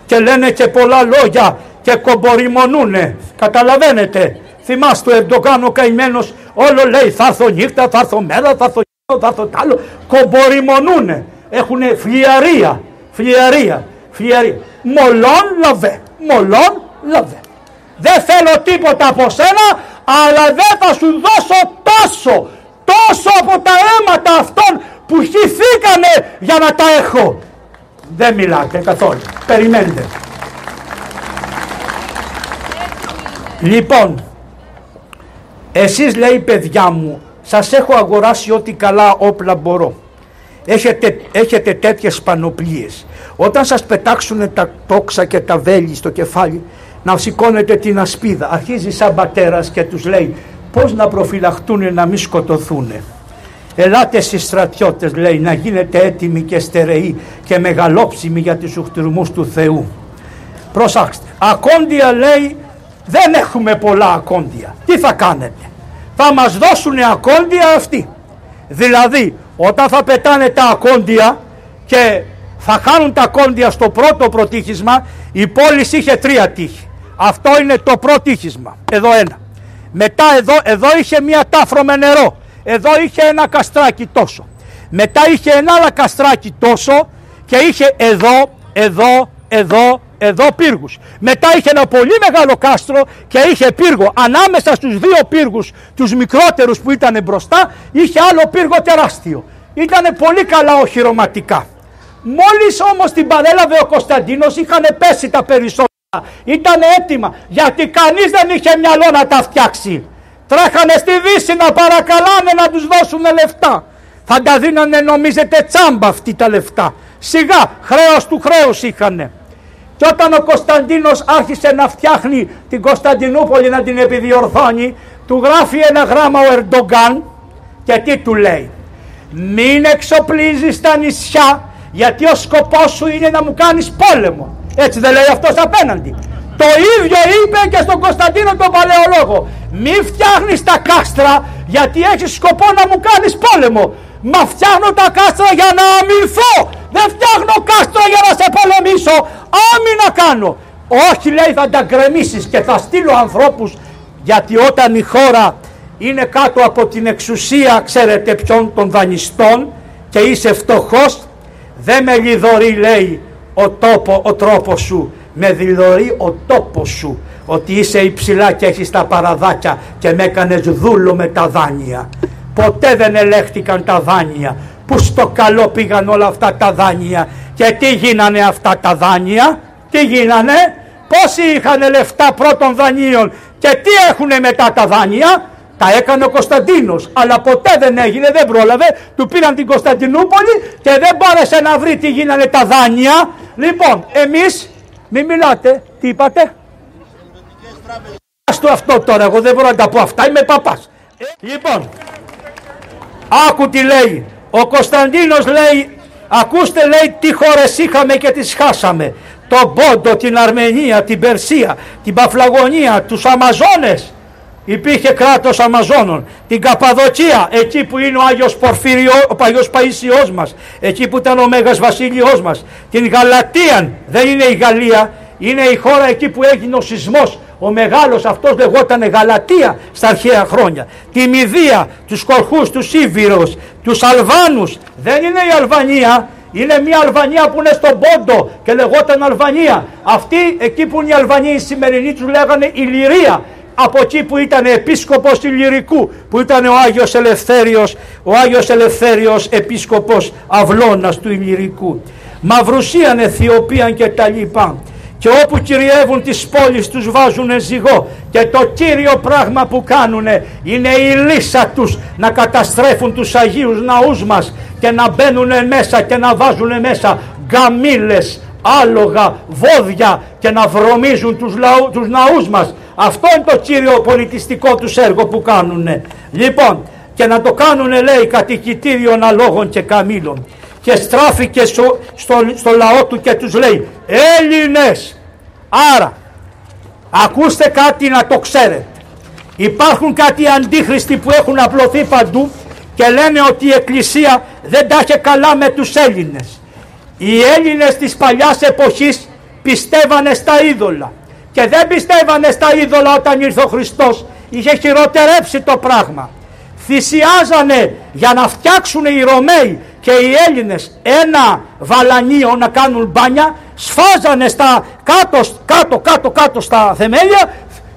και λένε και πολλά λόγια και κομποριμονούν. Καταλαβαίνετε, θυμάστε ο Ερντογάν ο καημένος όλο λέει θα έρθω νύχτα, θα έρθω μέρα, θα έρθω θα έρθω τ' άλλο. Κομποριμονούν, έχουν φλιαρία, φλιαρία, φλιαρία μολόν λαβέ. Μολόν λαβέ. Δεν θέλω τίποτα από σένα, αλλά δεν θα σου δώσω τόσο, τόσο από τα αίματα αυτών που χυθήκανε για να τα έχω. Δεν μιλάτε καθόλου. Περιμένετε. Λοιπόν, εσείς λέει παιδιά μου, σας έχω αγοράσει ό,τι καλά όπλα μπορώ. Έχετε, έχετε τέτοιες πανοπλίες. Όταν σας πετάξουν τα τόξα και τα βέλη στο κεφάλι, να σηκώνετε την ασπίδα. Αρχίζει σαν πατέρας και τους λέει πώς να προφυλαχτούν να μην σκοτωθούν. Ελάτε στις στρατιώτες λέει να γίνετε έτοιμοι και στερεοί και μεγαλόψιμοι για τους οχτηρμούς του Θεού. Προσάξτε, ακόντια λέει δεν έχουμε πολλά ακόντια. Τι θα κάνετε; Θα μας δώσουν ακόντια αυτοί. Δηλαδή όταν θα πετάνε τα ακόντια και θα χάνουν τα κόντια στο πρώτο προτύχισμα, η πόλη είχε τρία τείχη. Αυτό είναι το προτύχισμα. Εδώ ένα. Μετά εδώ, εδώ είχε μία τάφρο με νερό. Εδώ είχε ένα καστράκι τόσο. Μετά είχε ένα άλλο καστράκι τόσο και είχε εδώ, εδώ, εδώ, εδώ πύργους. Μετά είχε ένα πολύ μεγάλο κάστρο και είχε πύργο. Ανάμεσα στους δύο πύργους, τους μικρότερους που ήταν μπροστά, είχε άλλο πύργο τεράστιο. Ήταν πολύ καλά οχυρωματικά. Μόλις όμως την παρέλαβε ο Κωνσταντίνος είχαν πέσει τα περισσότερα. Ήταν έτοιμα γιατί κανείς δεν είχε μυαλό να τα φτιάξει. Τρέχανε στη Δύση να παρακαλάνε να τους δώσουν λεφτά. Θα τα δίνανε νομίζετε τσάμπα αυτή τα λεφτά. Σιγά χρέος του χρέους είχανε. Και όταν ο Κωνσταντίνος άρχισε να φτιάχνει την Κωνσταντινούπολη να την επιδιορθώνει, του γράφει ένα γράμμα ο Ερντογκάν και τι του λέει. Μην εξοπλίζεις τα νησιά γιατί ο σκοπός σου είναι να μου κάνεις πόλεμο. Έτσι δεν λέει αυτός απέναντι. Το ίδιο είπε και στον Κωνσταντίνο τον Παλαιολόγο. Μη φτιάχνεις τα κάστρα γιατί έχεις σκοπό να μου κάνεις πόλεμο. Μα φτιάχνω τα κάστρα για να αμυνθώ. Δεν φτιάχνω κάστρα για να σε πολεμήσω. Άμυνα κάνω. Όχι λέει θα τα γκρεμίσεις και θα στείλω ανθρώπους γιατί όταν η χώρα είναι κάτω από την εξουσία ξέρετε ποιον των δανειστών και είσαι φτωχός δεν με λιδωρεί λέει ο, τόπο, ο τρόπος σου με δηλωρεί ο τόπος σου ότι είσαι υψηλά και έχεις τα παραδάκια και με έκανες δούλο με τα δάνεια ποτέ δεν ελέγχθηκαν τα δάνεια που στο καλό πήγαν όλα αυτά τα δάνεια και τι γίνανε αυτά τα δάνεια; Τι γίνανε; Πόσοι είχαν λεφτά πρώτων δανείων; Και τι έχουνε μετά τα δάνεια; Τα έκανε ο Κωνσταντίνος, αλλά ποτέ δεν έγινε, δεν πρόλαβε. Του πήραν την Κωνσταντινούπολη και δεν μπόρεσε να βρει τι γίνανε τα δάνεια. Λοιπόν, εμείς, μην μιλάτε, τι είπατε; Άστο αυτό τώρα, εγώ δεν μπορώ να τα πω αυτά, είμαι παπάς. Λοιπόν, άκου τι λέει. Ο Κωνσταντίνος λέει, ακούστε λέει τι χώρες είχαμε και τις χάσαμε. Τον Πόντο, την Αρμενία, την Περσία, την Παφλαγωνία, τους Αμαζόνες. Υπήρχε κράτος Αμαζόνων, την Καπαδοκία, εκεί που είναι ο Άγιος Πορφύριο, ο Παγιός Παΐσιός μας, εκεί που ήταν ο Μέγας Βασίλειός μας, την Γαλατία, δεν είναι η Γαλλία, είναι η χώρα εκεί που έγινε ο σεισμός, ο μεγάλος αυτός λεγόταν Γαλατία στα αρχαία χρόνια. Τη Μηδία, τους Κορχούς, τους Ήβυρος, τους Αλβάνους, δεν είναι η Αλβανία, είναι μια Αλβανία που είναι στον Πόντο και λεγόταν Αλβανία. Αυτοί εκεί που είναι οι Αλβανοί οι σημερινοί τους λέγανε Ηλυρία από εκεί που ήταν επίσκοπος Ηλυρικού που ήταν ο Άγιος Ελευθέριος ο Άγιος Ελευθέριος επίσκοπος Αυλώνας του Ηλυρικού Μαυρουσίαν, Αιθιοπίαν και τα λοιπά και όπου κυριεύουν τις πόλεις τους βάζουν ζυγό και το κύριο πράγμα που κάνουν είναι η λύσα τους να καταστρέφουν τους Αγίους ναούς μας και να μπαίνουν μέσα και να βάζουν μέσα γκαμίλες, άλογα, βόδια και να βρωμίζουν τους, λαού, τους ναούς μας αυτό είναι το κύριο πολιτιστικό τους έργο που κάνουν. Λοιπόν, και να το κάνουν λέει κατοικητήριο αλόγων και καμήλων. Και στράφηκε στο, στο, λαό του και τους λέει Έλληνες. Άρα, ακούστε κάτι να το ξέρετε. Υπάρχουν κάτι αντίχριστοι που έχουν απλωθεί παντού και λένε ότι η Εκκλησία δεν τα είχε καλά με τους Έλληνες. Οι Έλληνες της παλιάς εποχής πιστεύανε στα είδωλα και δεν πιστεύανε στα είδωλα όταν ήρθε ο Χριστός είχε χειροτερέψει το πράγμα θυσιάζανε για να φτιάξουν οι Ρωμαίοι και οι Έλληνες ένα βαλανίο να κάνουν μπάνια σφάζανε στα κάτω κάτω κάτω κάτω στα θεμέλια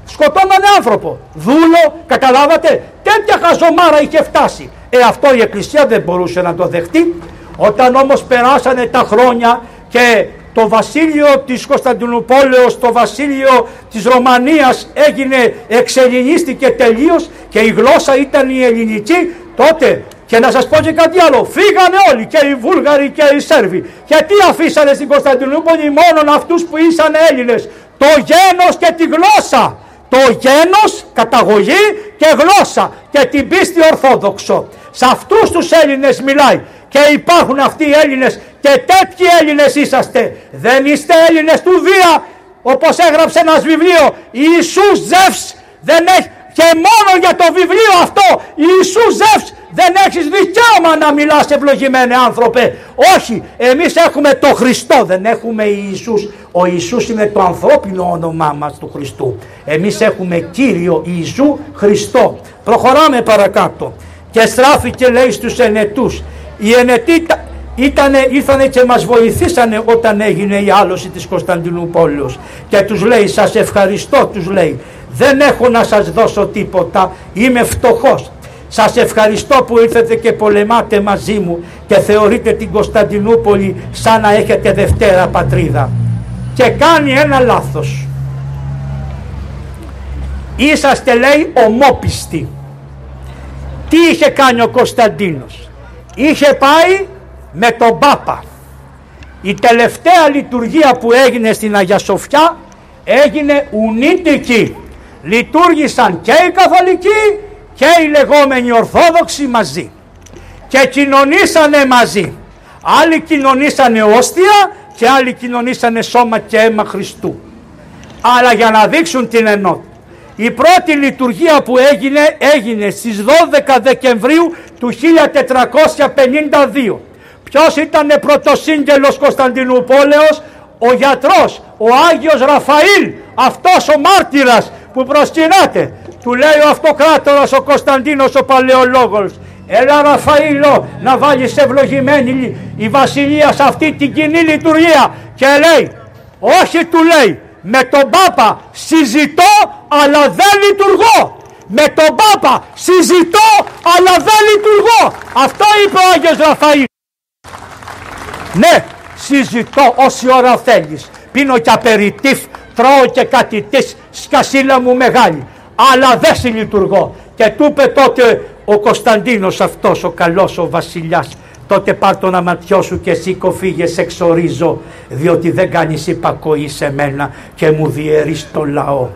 σκοτώνανε άνθρωπο. Δούλο καταλάβατε τέτοια χαζομάρα είχε φτάσει. Ε αυτό η Εκκλησία δεν μπορούσε να το δεχτεί. Όταν όμως περάσανε τα χρόνια και το βασίλειο της Κωνσταντινούπολεως, το βασίλειο της Ρωμανίας έγινε, εξελινίστηκε τελείως και η γλώσσα ήταν η ελληνική, τότε και να σας πω και κάτι άλλο, φύγανε όλοι και οι Βούλγαροι και οι Σέρβοι. Και τι αφήσανε στην Κωνσταντινούπολη μόνον αυτούς που ήσαν Έλληνες, το γένος και τη γλώσσα. Το γένος, καταγωγή και γλώσσα και την πίστη ορθόδοξο. Σε αυτούς τους Έλληνες μιλάει και υπάρχουν αυτοί οι Έλληνες και τέτοιοι Έλληνες είσαστε. Δεν είστε Έλληνες του Δία όπως έγραψε ένας βιβλίο Ιησούς Ζεύς δεν έχει και μόνο για το βιβλίο αυτό Ιησούς Ζεύς δεν έχεις δικαίωμα να μιλάς ευλογημένε άνθρωπε. Όχι, εμείς έχουμε το Χριστό, δεν έχουμε Ιησούς. Ο Ιησούς είναι το ανθρώπινο όνομά μας του Χριστού. Εμείς έχουμε Κύριο Ιησού Χριστό. Προχωράμε παρακάτω. Και στράφηκε λέει στους ενετούς. Οι ενετοί ήτανε, ήρθανε και μας βοηθήσανε όταν έγινε η άλωση της Κωνσταντινούπολης και τους λέει σας ευχαριστώ τους λέει δεν έχω να σας δώσω τίποτα είμαι φτωχός σας ευχαριστώ που ήρθατε και πολεμάτε μαζί μου και θεωρείτε την Κωνσταντινούπολη σαν να έχετε δευτέρα πατρίδα. Και κάνει ένα λάθος. Είσαστε λέει ομόπιστοι. Τι είχε κάνει ο Κωνσταντίνος; Είχε πάει με τον Πάπα. Η τελευταία λειτουργία που έγινε στην Αγία Σοφιά έγινε ουνίτικη λειτουργήσαν και οι καθολικοί και οι λεγόμενοι ορθόδοξοι μαζί. Και κοινωνήσανε μαζί. Άλλοι κοινωνήσανε όστια και άλλοι κοινωνήσανε σώμα και αίμα Χριστού. Αλλά για να δείξουν την ενότητα η πρώτη λειτουργία που έγινε έγινε στις 12 Δεκεμβρίου του 1452 ποιος ήταν πρωτοσύγγελος Κωνσταντινούπολεως; Ο γιατρός ο Άγιος Ραφαήλ αυτός ο μάρτυρας που προσκυνάτε του λέει ο αυτοκράτορας ο Κωνσταντίνος ο Παλαιολόγος έλα Ραφαήλο να βάλεις ευλογημένη η βασιλεία σε αυτή την κοινή λειτουργία και λέει όχι του λέει με τον Πάπα συζητώ αλλά δεν λειτουργώ με τον Πάπα συζητώ αλλά δεν λειτουργώ αυτό είπε ο Άγιος Ραφαήλ. Ναι συζητώ όση ώρα θέλεις. Πίνω και απεριτήφ τρώω και κάτι της σκασίλα μου μεγάλη αλλά δεν συλλειτουργώ και του είπε τότε ο Κωνσταντίνος αυτός ο καλός ο βασιλιάς τότε πάρ τον αματιό σου και σήκω φύγε σε εξορίζω διότι δεν κάνεις υπακοή σε μένα και μου διαιρείς το λαό.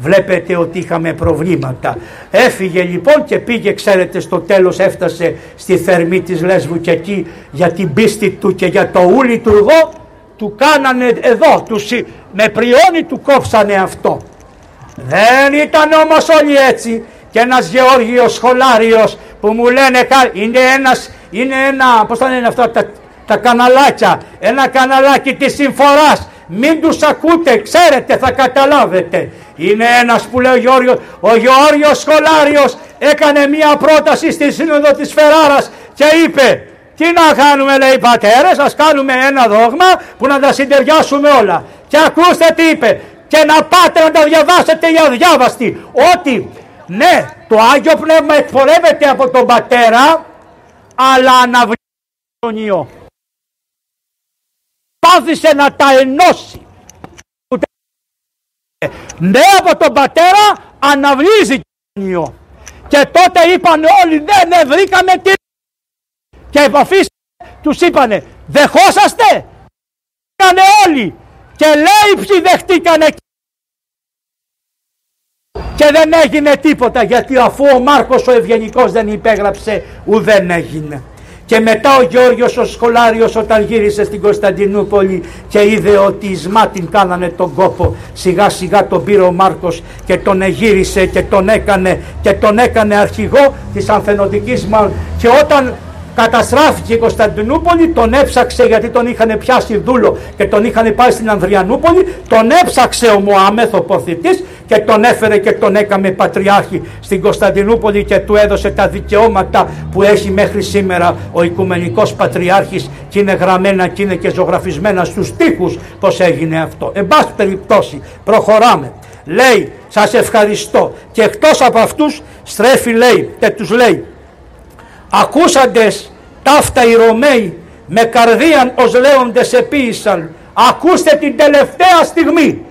Βλέπετε ότι είχαμε προβλήματα. Έφυγε λοιπόν και πήγε ξέρετε στο τέλος έφτασε στη θερμή της Λέσβου και εκεί για την πίστη του και για το ου λειτουργό του κάνανε εδώ, τους, με πριόνι του κόψανε αυτό. Δεν ήταν όμως όλοι έτσι και ένας Γεώργιος σχολάριος που μου λένε είναι ένας, είναι ένα, πώς θα είναι αυτά τα, τα καναλάκια, ένα καναλάκι της συμφοράς, μην τους ακούτε, ξέρετε θα καταλάβετε. Είναι ένας που λέει ο Γεώργιος, ο Γεώργιος Σχολάριος έκανε μία πρόταση στη Σύνοδο της Φεράρας και είπε τι να κάνουμε λέει πατέρες, ας κάνουμε ένα δόγμα που να τα συντεριάσουμε όλα. Και ακούστε τι είπε, και να πάτε να τα διαβάσετε για διάβαστη. Ότι ναι, το Άγιο Πνεύμα εκπορεύεται από τον Πατέρα, αλλά αναβλύει τον Υιό. Πάθησε να τα ενώσει. Ναι, από τον Πατέρα αναβλύζει τον Υιό. Και τότε είπαν όλοι, ναι, ναι, βρήκαμε τι. Και επαφής τους είπανε, δεχόσαστε; Ήτανε όλοι. Και λέει ποιοι δεχτήκανε και δεν έγινε τίποτα γιατί αφού ο Μάρκος ο Ευγενικός δεν υπέγραψε ουδέν έγινε. Και μετά ο Γιώργος ο Σχολάριος όταν γύρισε στην Κωνσταντινούπολη και είδε ότι οι Σμάτιν κάνανε τον κόπο σιγά σιγά τον πήρε ο Μάρκος και τον εγύρισε και τον έκανε και τον έκανε αρχηγό της Ανθενωτικής μάλλον και όταν Καταστράφηκε η Κωνσταντινούπολη, τον έψαξε γιατί τον είχαν πιάσει δούλο και τον είχαν πάει στην Ανδριανούπολη, τον έψαξε ο Μωάμεθ ο ποθητής και τον έφερε και τον έκαμε πατριάρχη στην Κωνσταντινούπολη και του έδωσε τα δικαιώματα που έχει μέχρι σήμερα ο Οικουμενικός Πατριάρχης και είναι γραμμένα και είναι και ζωγραφισμένα στους τοίχους πως έγινε αυτό. Εν πάση περιπτώσει προχωράμε. Λέει σας ευχαριστώ και εκτός από αυτούς στρέφει λέει και τους λέει ακούσαντες ταύτα οι Ρωμαίοι με καρδίαν ως λέοντες επίησαν ακούστε την τελευταία στιγμή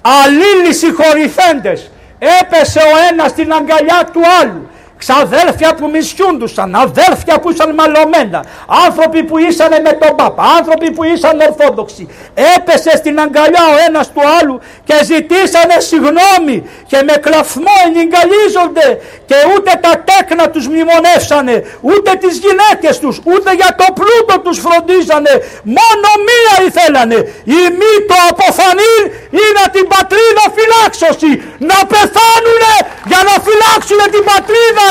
αλλήλοι συγχωρηθέντες έπεσε ο ένας στην αγκαλιά του άλλου ξαδέρφια που μισιούντουσαν, αδέρφια που ήσαν μαλωμένα, άνθρωποι που ήσαν με τον Πάπα, άνθρωποι που ήσαν Ορθόδοξοι. Έπεσε στην αγκαλιά ο ένας του άλλου και ζητήσανε συγνώμη και με κλαφμό ενυγκαλίζονται και ούτε τα τέκνα τους μνημονεύσανε, ούτε τις γυναίκες τους, ούτε για το πλούτο τους φροντίζανε, μόνο μία ήθελανε, η μη το αποφανή είναι την πατρίδα φυλάξωση, να πεθάνουνε για να φυλάξουν την πατρίδα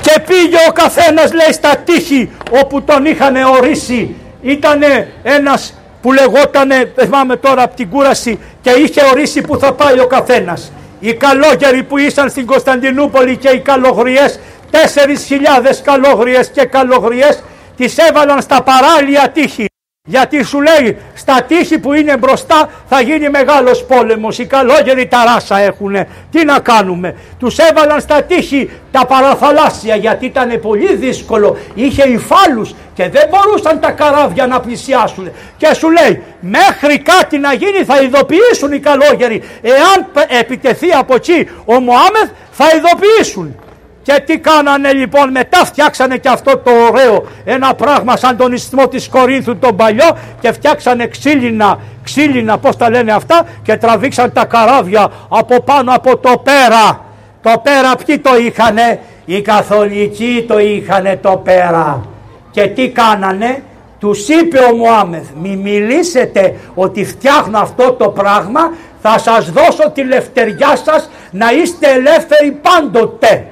και πήγε ο καθένας λέει στα τείχη όπου τον είχαν ορίσει. Ήτανε ένας που λεγότανε, θυμάμαι τώρα από την κούραση και είχε ορίσει που θα πάει ο καθένας. Οι καλόγεροι που ήσαν στην Κωνσταντινούπολη και οι καλογριές τέσσερις χιλιάδες καλόγριες και καλογριές τις έβαλαν στα παράλια τείχη. Γιατί σου λέει στα τείχη που είναι μπροστά θα γίνει μεγάλος πόλεμος. Οι καλόγεροι τα ράσα έχουν. Τι να κάνουμε. Τους έβαλαν στα τείχη τα παραθαλάσσια γιατί ήταν πολύ δύσκολο. Είχε υφάλους και δεν μπορούσαν τα καράβια να πλησιάσουν. Και σου λέει μέχρι κάτι να γίνει θα ειδοποιήσουν οι καλόγεροι. Εάν επιτεθεί από εκεί ο Μωάμεθ θα ειδοποιήσουν. Και τι κάνανε λοιπόν μετά φτιάξανε και αυτό το ωραίο ένα πράγμα σαν τον ισθμό της Κορίνθου τον παλιό και φτιάξανε ξύλινα, ξύλινα πώς τα λένε αυτά και τραβήξαν τα καράβια από πάνω από το πέρα. Το πέρα ποιοι το είχανε, οι καθολικοί το είχανε το πέρα. Και τι κάνανε, τους είπε ο Μωάμεθ μη μιλήσετε ότι φτιάχνω αυτό το πράγμα θα σας δώσω τη λευτεριά σας να είστε ελεύθεροι πάντοτε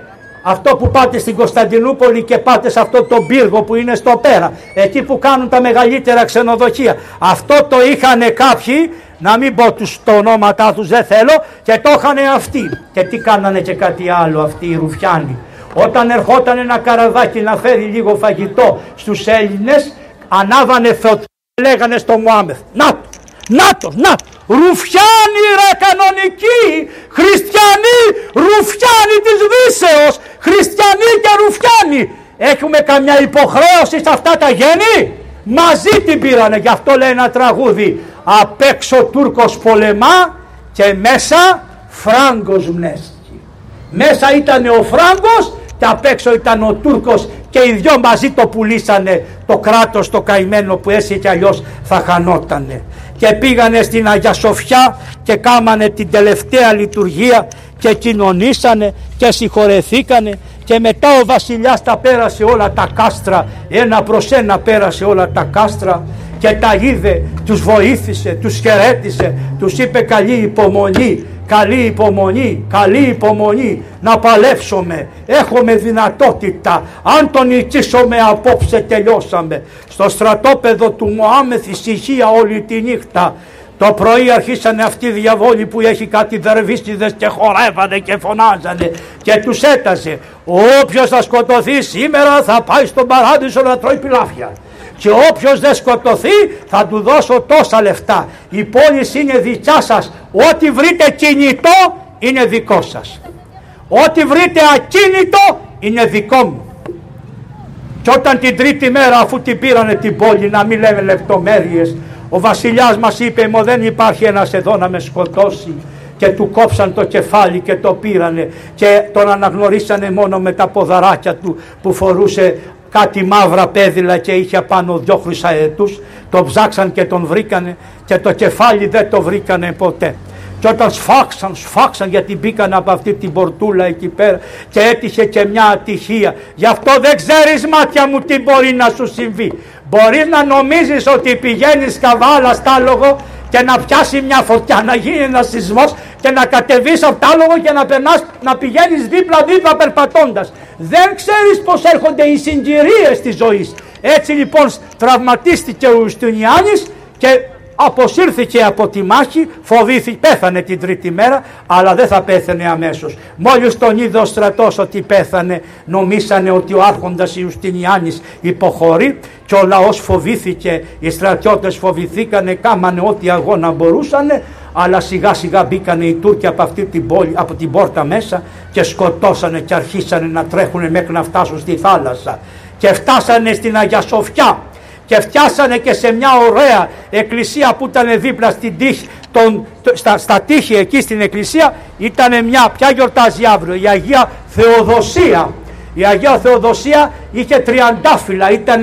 αυτό που πάτε στην Κωνσταντινούπολη και πάτε σε αυτό το πύργο που είναι στο πέρα, εκεί που κάνουν τα μεγαλύτερα ξενοδοχεία. Αυτό το είχαν κάποιοι, να μην πω τους το ονόματά τους δεν θέλω, και το είχαν αυτοί. Και τι κάνανε και κάτι άλλο αυτοί οι Ρουφιάνοι. Όταν ερχόταν ένα καραβάκι να φέρει λίγο φαγητό στους Έλληνες, ανάβανε φωτιά λέγανε στο Μουάμεθ. Να να το, να Ρουφιάνοι ρε κανονικοί, χριστιανοί, ρουφιάνοι της Δύσεως, χριστιανοί και ρουφιάνοι. Έχουμε καμιά υποχρέωση σε αυτά τα γέννη. Μαζί την πήρανε, γι' αυτό λέει ένα τραγούδι. Απ' έξω Τούρκος πολεμά και μέσα Φράγκος μνέσκει. Μέσα ήταν ο Φράγκος και απ' έξω ήταν ο Τούρκος και οι δυο μαζί το πουλήσανε το κράτος το καημένο που έτσι και αλλιώς θα χανότανε και πήγανε στην Αγία Σοφιά και κάμανε την τελευταία λειτουργία και κοινωνήσανε και συγχωρεθήκανε και μετά ο βασιλιάς τα πέρασε όλα τα κάστρα ένα προς ένα πέρασε όλα τα κάστρα και τα είδε, τους βοήθησε, τους χαιρέτησε, τους είπε καλή υπομονή καλή υπομονή, καλή υπομονή να παλέψουμε, έχουμε δυνατότητα, αν τον νικήσουμε απόψε τελειώσαμε. Στο στρατόπεδο του Μωάμεθ ησυχία όλη τη νύχτα, το πρωί αρχίσανε αυτοί οι διαβόλοι που έχει κάτι δερβίστιδες και χορεύανε και φωνάζανε και τους έταζε. Όποιος θα σκοτωθεί σήμερα θα πάει στον παράδεισο να τρώει πιλάφια και όποιος δεν σκοτωθεί θα του δώσω τόσα λεφτά. Η πόλη είναι δικιά σας. Ό,τι βρείτε κινητό είναι δικό σας. Ό,τι βρείτε ακίνητο είναι δικό μου. Και όταν την τρίτη μέρα αφού την πήρανε την πόλη να μην λέμε λεπτομέρειες ο βασιλιάς μας είπε μου δεν υπάρχει ένας εδώ να με σκοτώσει και του κόψαν το κεφάλι και το πήρανε και τον αναγνωρίσανε μόνο με τα ποδαράκια του που φορούσε κάτι μαύρα πέδιλα και είχε πάνω δυο χρυσαετούς τον ψάξαν και τον βρήκανε και το κεφάλι δεν το βρήκανε ποτέ και όταν σφάξαν, σφάξαν γιατί μπήκαν από αυτή την πορτούλα εκεί πέρα και έτυχε και μια ατυχία. Γι' αυτό δεν ξέρεις μάτια μου τι μπορεί να σου συμβεί. Μπορείς να νομίζεις ότι πηγαίνεις καβάλα στάλογο και να πιάσει μια φωτιά, να γίνει ένα σεισμός και να κατεβείς από το άλογο και να, περνάς, να πηγαίνεις δίπλα-δίπλα περπατώντας. Δεν ξέρεις πως έρχονται οι συγκυρίες της ζωής. Έτσι λοιπόν τραυματίστηκε ο Ιουστινιάνης και αποσύρθηκε από τη μάχη, φοβήθηκε, πέθανε την τρίτη μέρα, αλλά δεν θα πέθανε αμέσως. Μόλις τον είδε ο στρατός ότι πέθανε, νομίσανε ότι ο άρχοντας Ιουστινιάνης υποχωρεί και ο λαός φοβήθηκε, οι στρατιώτες φοβηθήκανε, κάμανε ό,τι αγώνα μπορούσανε, αλλά σιγά σιγά μπήκανε οι Τούρκοι από αυτή την πόλη, από την πόρτα μέσα και σκοτώσανε και αρχίσανε να τρέχουν μέχρι να φτάσουν στη θάλασσα. Και φτάσανε στην Αγία Σοφιά και φτιάσανε και σε μια ωραία εκκλησία που ήταν δίπλα στην τύχη, τον, στα, στα τείχη εκεί στην εκκλησία ήταν μια, ποια γιορτάζει αύριο, η Αγία Θεοδοσία. Η Αγία Θεοδοσία είχε τριαντάφυλλα, ήταν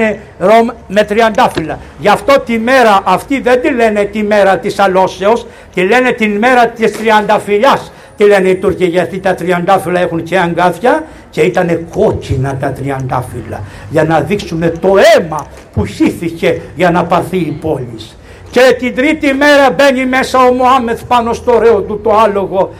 με τριαντάφυλλα. Γι' αυτό τη μέρα αυτή δεν τη λένε τη μέρα της αλώσεως, τη λένε τη μέρα της τριανταφυλλιάς. Τι λένε οι Τούρκοι γιατί τα τριαντάφυλλα έχουν και αγκάθια και ήταν κόκκινα τα τριαντάφυλλα για να δείξουμε το αίμα που χύθηκε για να πάρθει η πόλης. Και την τρίτη μέρα μπαίνει μέσα ο Μωάμεθ πάνω στο ωραίο του το άλογο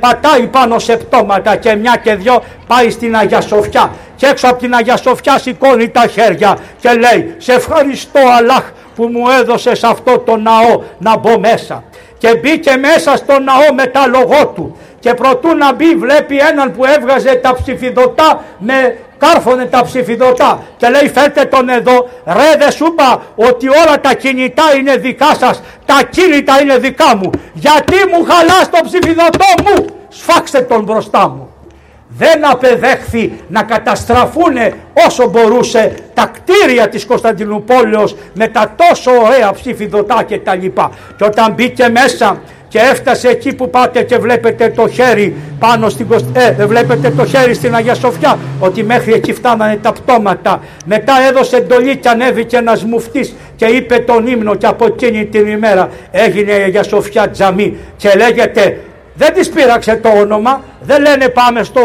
πατάει πάνω σε πτώματα και μια και δυο πάει στην Αγία Σοφιά και έξω από την Αγία Σοφιά σηκώνει τα χέρια και λέει σε ευχαριστώ Αλλάχ που μου έδωσες αυτό το ναό να μπω μέσα και μπήκε μέσα στο ναό με τα λογό του. Και προτού να μπει βλέπει έναν που έβγαζε τα ψηφιδωτά με κάρφωνε τα ψηφιδωτά. Και λέει φέρτε τον εδώ. Ρε δεν σου είπα ότι όλα τα κινητά είναι δικά σας. Τα κίνητα είναι δικά μου. Γιατί μου χαλάς το ψηφιδωτό μου; Σφάξτε τον μπροστά μου δεν απεδέχθη να καταστραφούν όσο μπορούσε τα κτίρια της Κωνσταντινούπολης με τα τόσο ωραία ψηφιδωτά και τα λοιπά. Και όταν μπήκε μέσα και έφτασε εκεί που πάτε και βλέπετε το χέρι πάνω στην ε, βλέπετε το χέρι στην Αγία Σοφιά ότι μέχρι εκεί φτάνανε τα πτώματα μετά έδωσε εντολή και ανέβηκε ένας μουφτής και είπε τον ύμνο και από εκείνη την ημέρα έγινε η Αγία Σοφιά τζαμί και λέγεται δεν της πείραξε το όνομα δεν λένε πάμε στο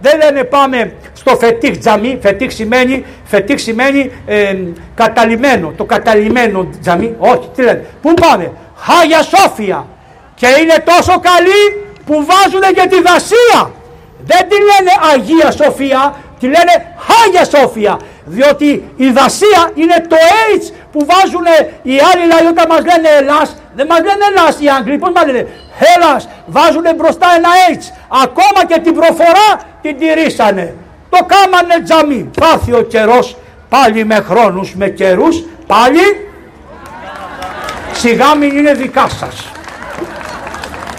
δεν λένε πάμε στο φετίχ τζαμί, φετίχ σημαίνει, φετίχ σημαίνει ε, καταλημμένο, το καταλημμένο τζαμί, όχι, τι λένε, πού πάμε, Χάγια Σόφια, και είναι τόσο καλή που βάζουν και τη δασία. Δεν τη λένε Αγία Σοφία, τη λένε Χάγια Σοφία. Διότι η δασία είναι το H που βάζουν οι άλλοι λαοί όταν μας λένε Ελλάς. Δεν μας λένε Ελλάς οι Άγγλοι, πώς μας λένε; Ελλάς. Βάζουν μπροστά ένα H. Ακόμα και την προφορά την τηρήσανε. Το κάμανε τζαμί. Θα έρθει ο καιρός πάλι με χρόνους, με καιρούς, πάλι σιγά μην είναι δικά σας.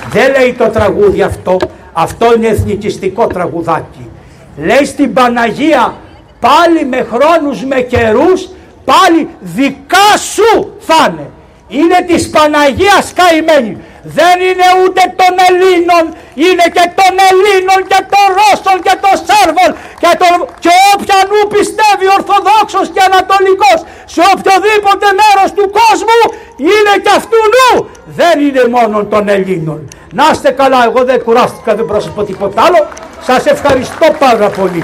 Δεν λέει το τραγούδι αυτό, αυτό είναι εθνικιστικό τραγουδάκι. Λέει στην Παναγία πάλι με χρόνους με καιρούς πάλι δικά σου θα είναι. Είναι της Παναγίας καημένη. Δεν είναι ούτε των Ελλήνων, είναι και των Ελλήνων και των Ρώσων και των Σέρβων και, τον... και όποιανού πιστεύει Ορθοδόξος και Ανατολικός σε οποιοδήποτε μέρος του κόσμου είναι και αυτού νου. Δεν είναι μόνο των Ελλήνων. Να είστε καλά, εγώ δεν κουράστηκα, δεν μπορώ να σας πω τίποτα άλλο. Σας ευχαριστώ πάρα πολύ.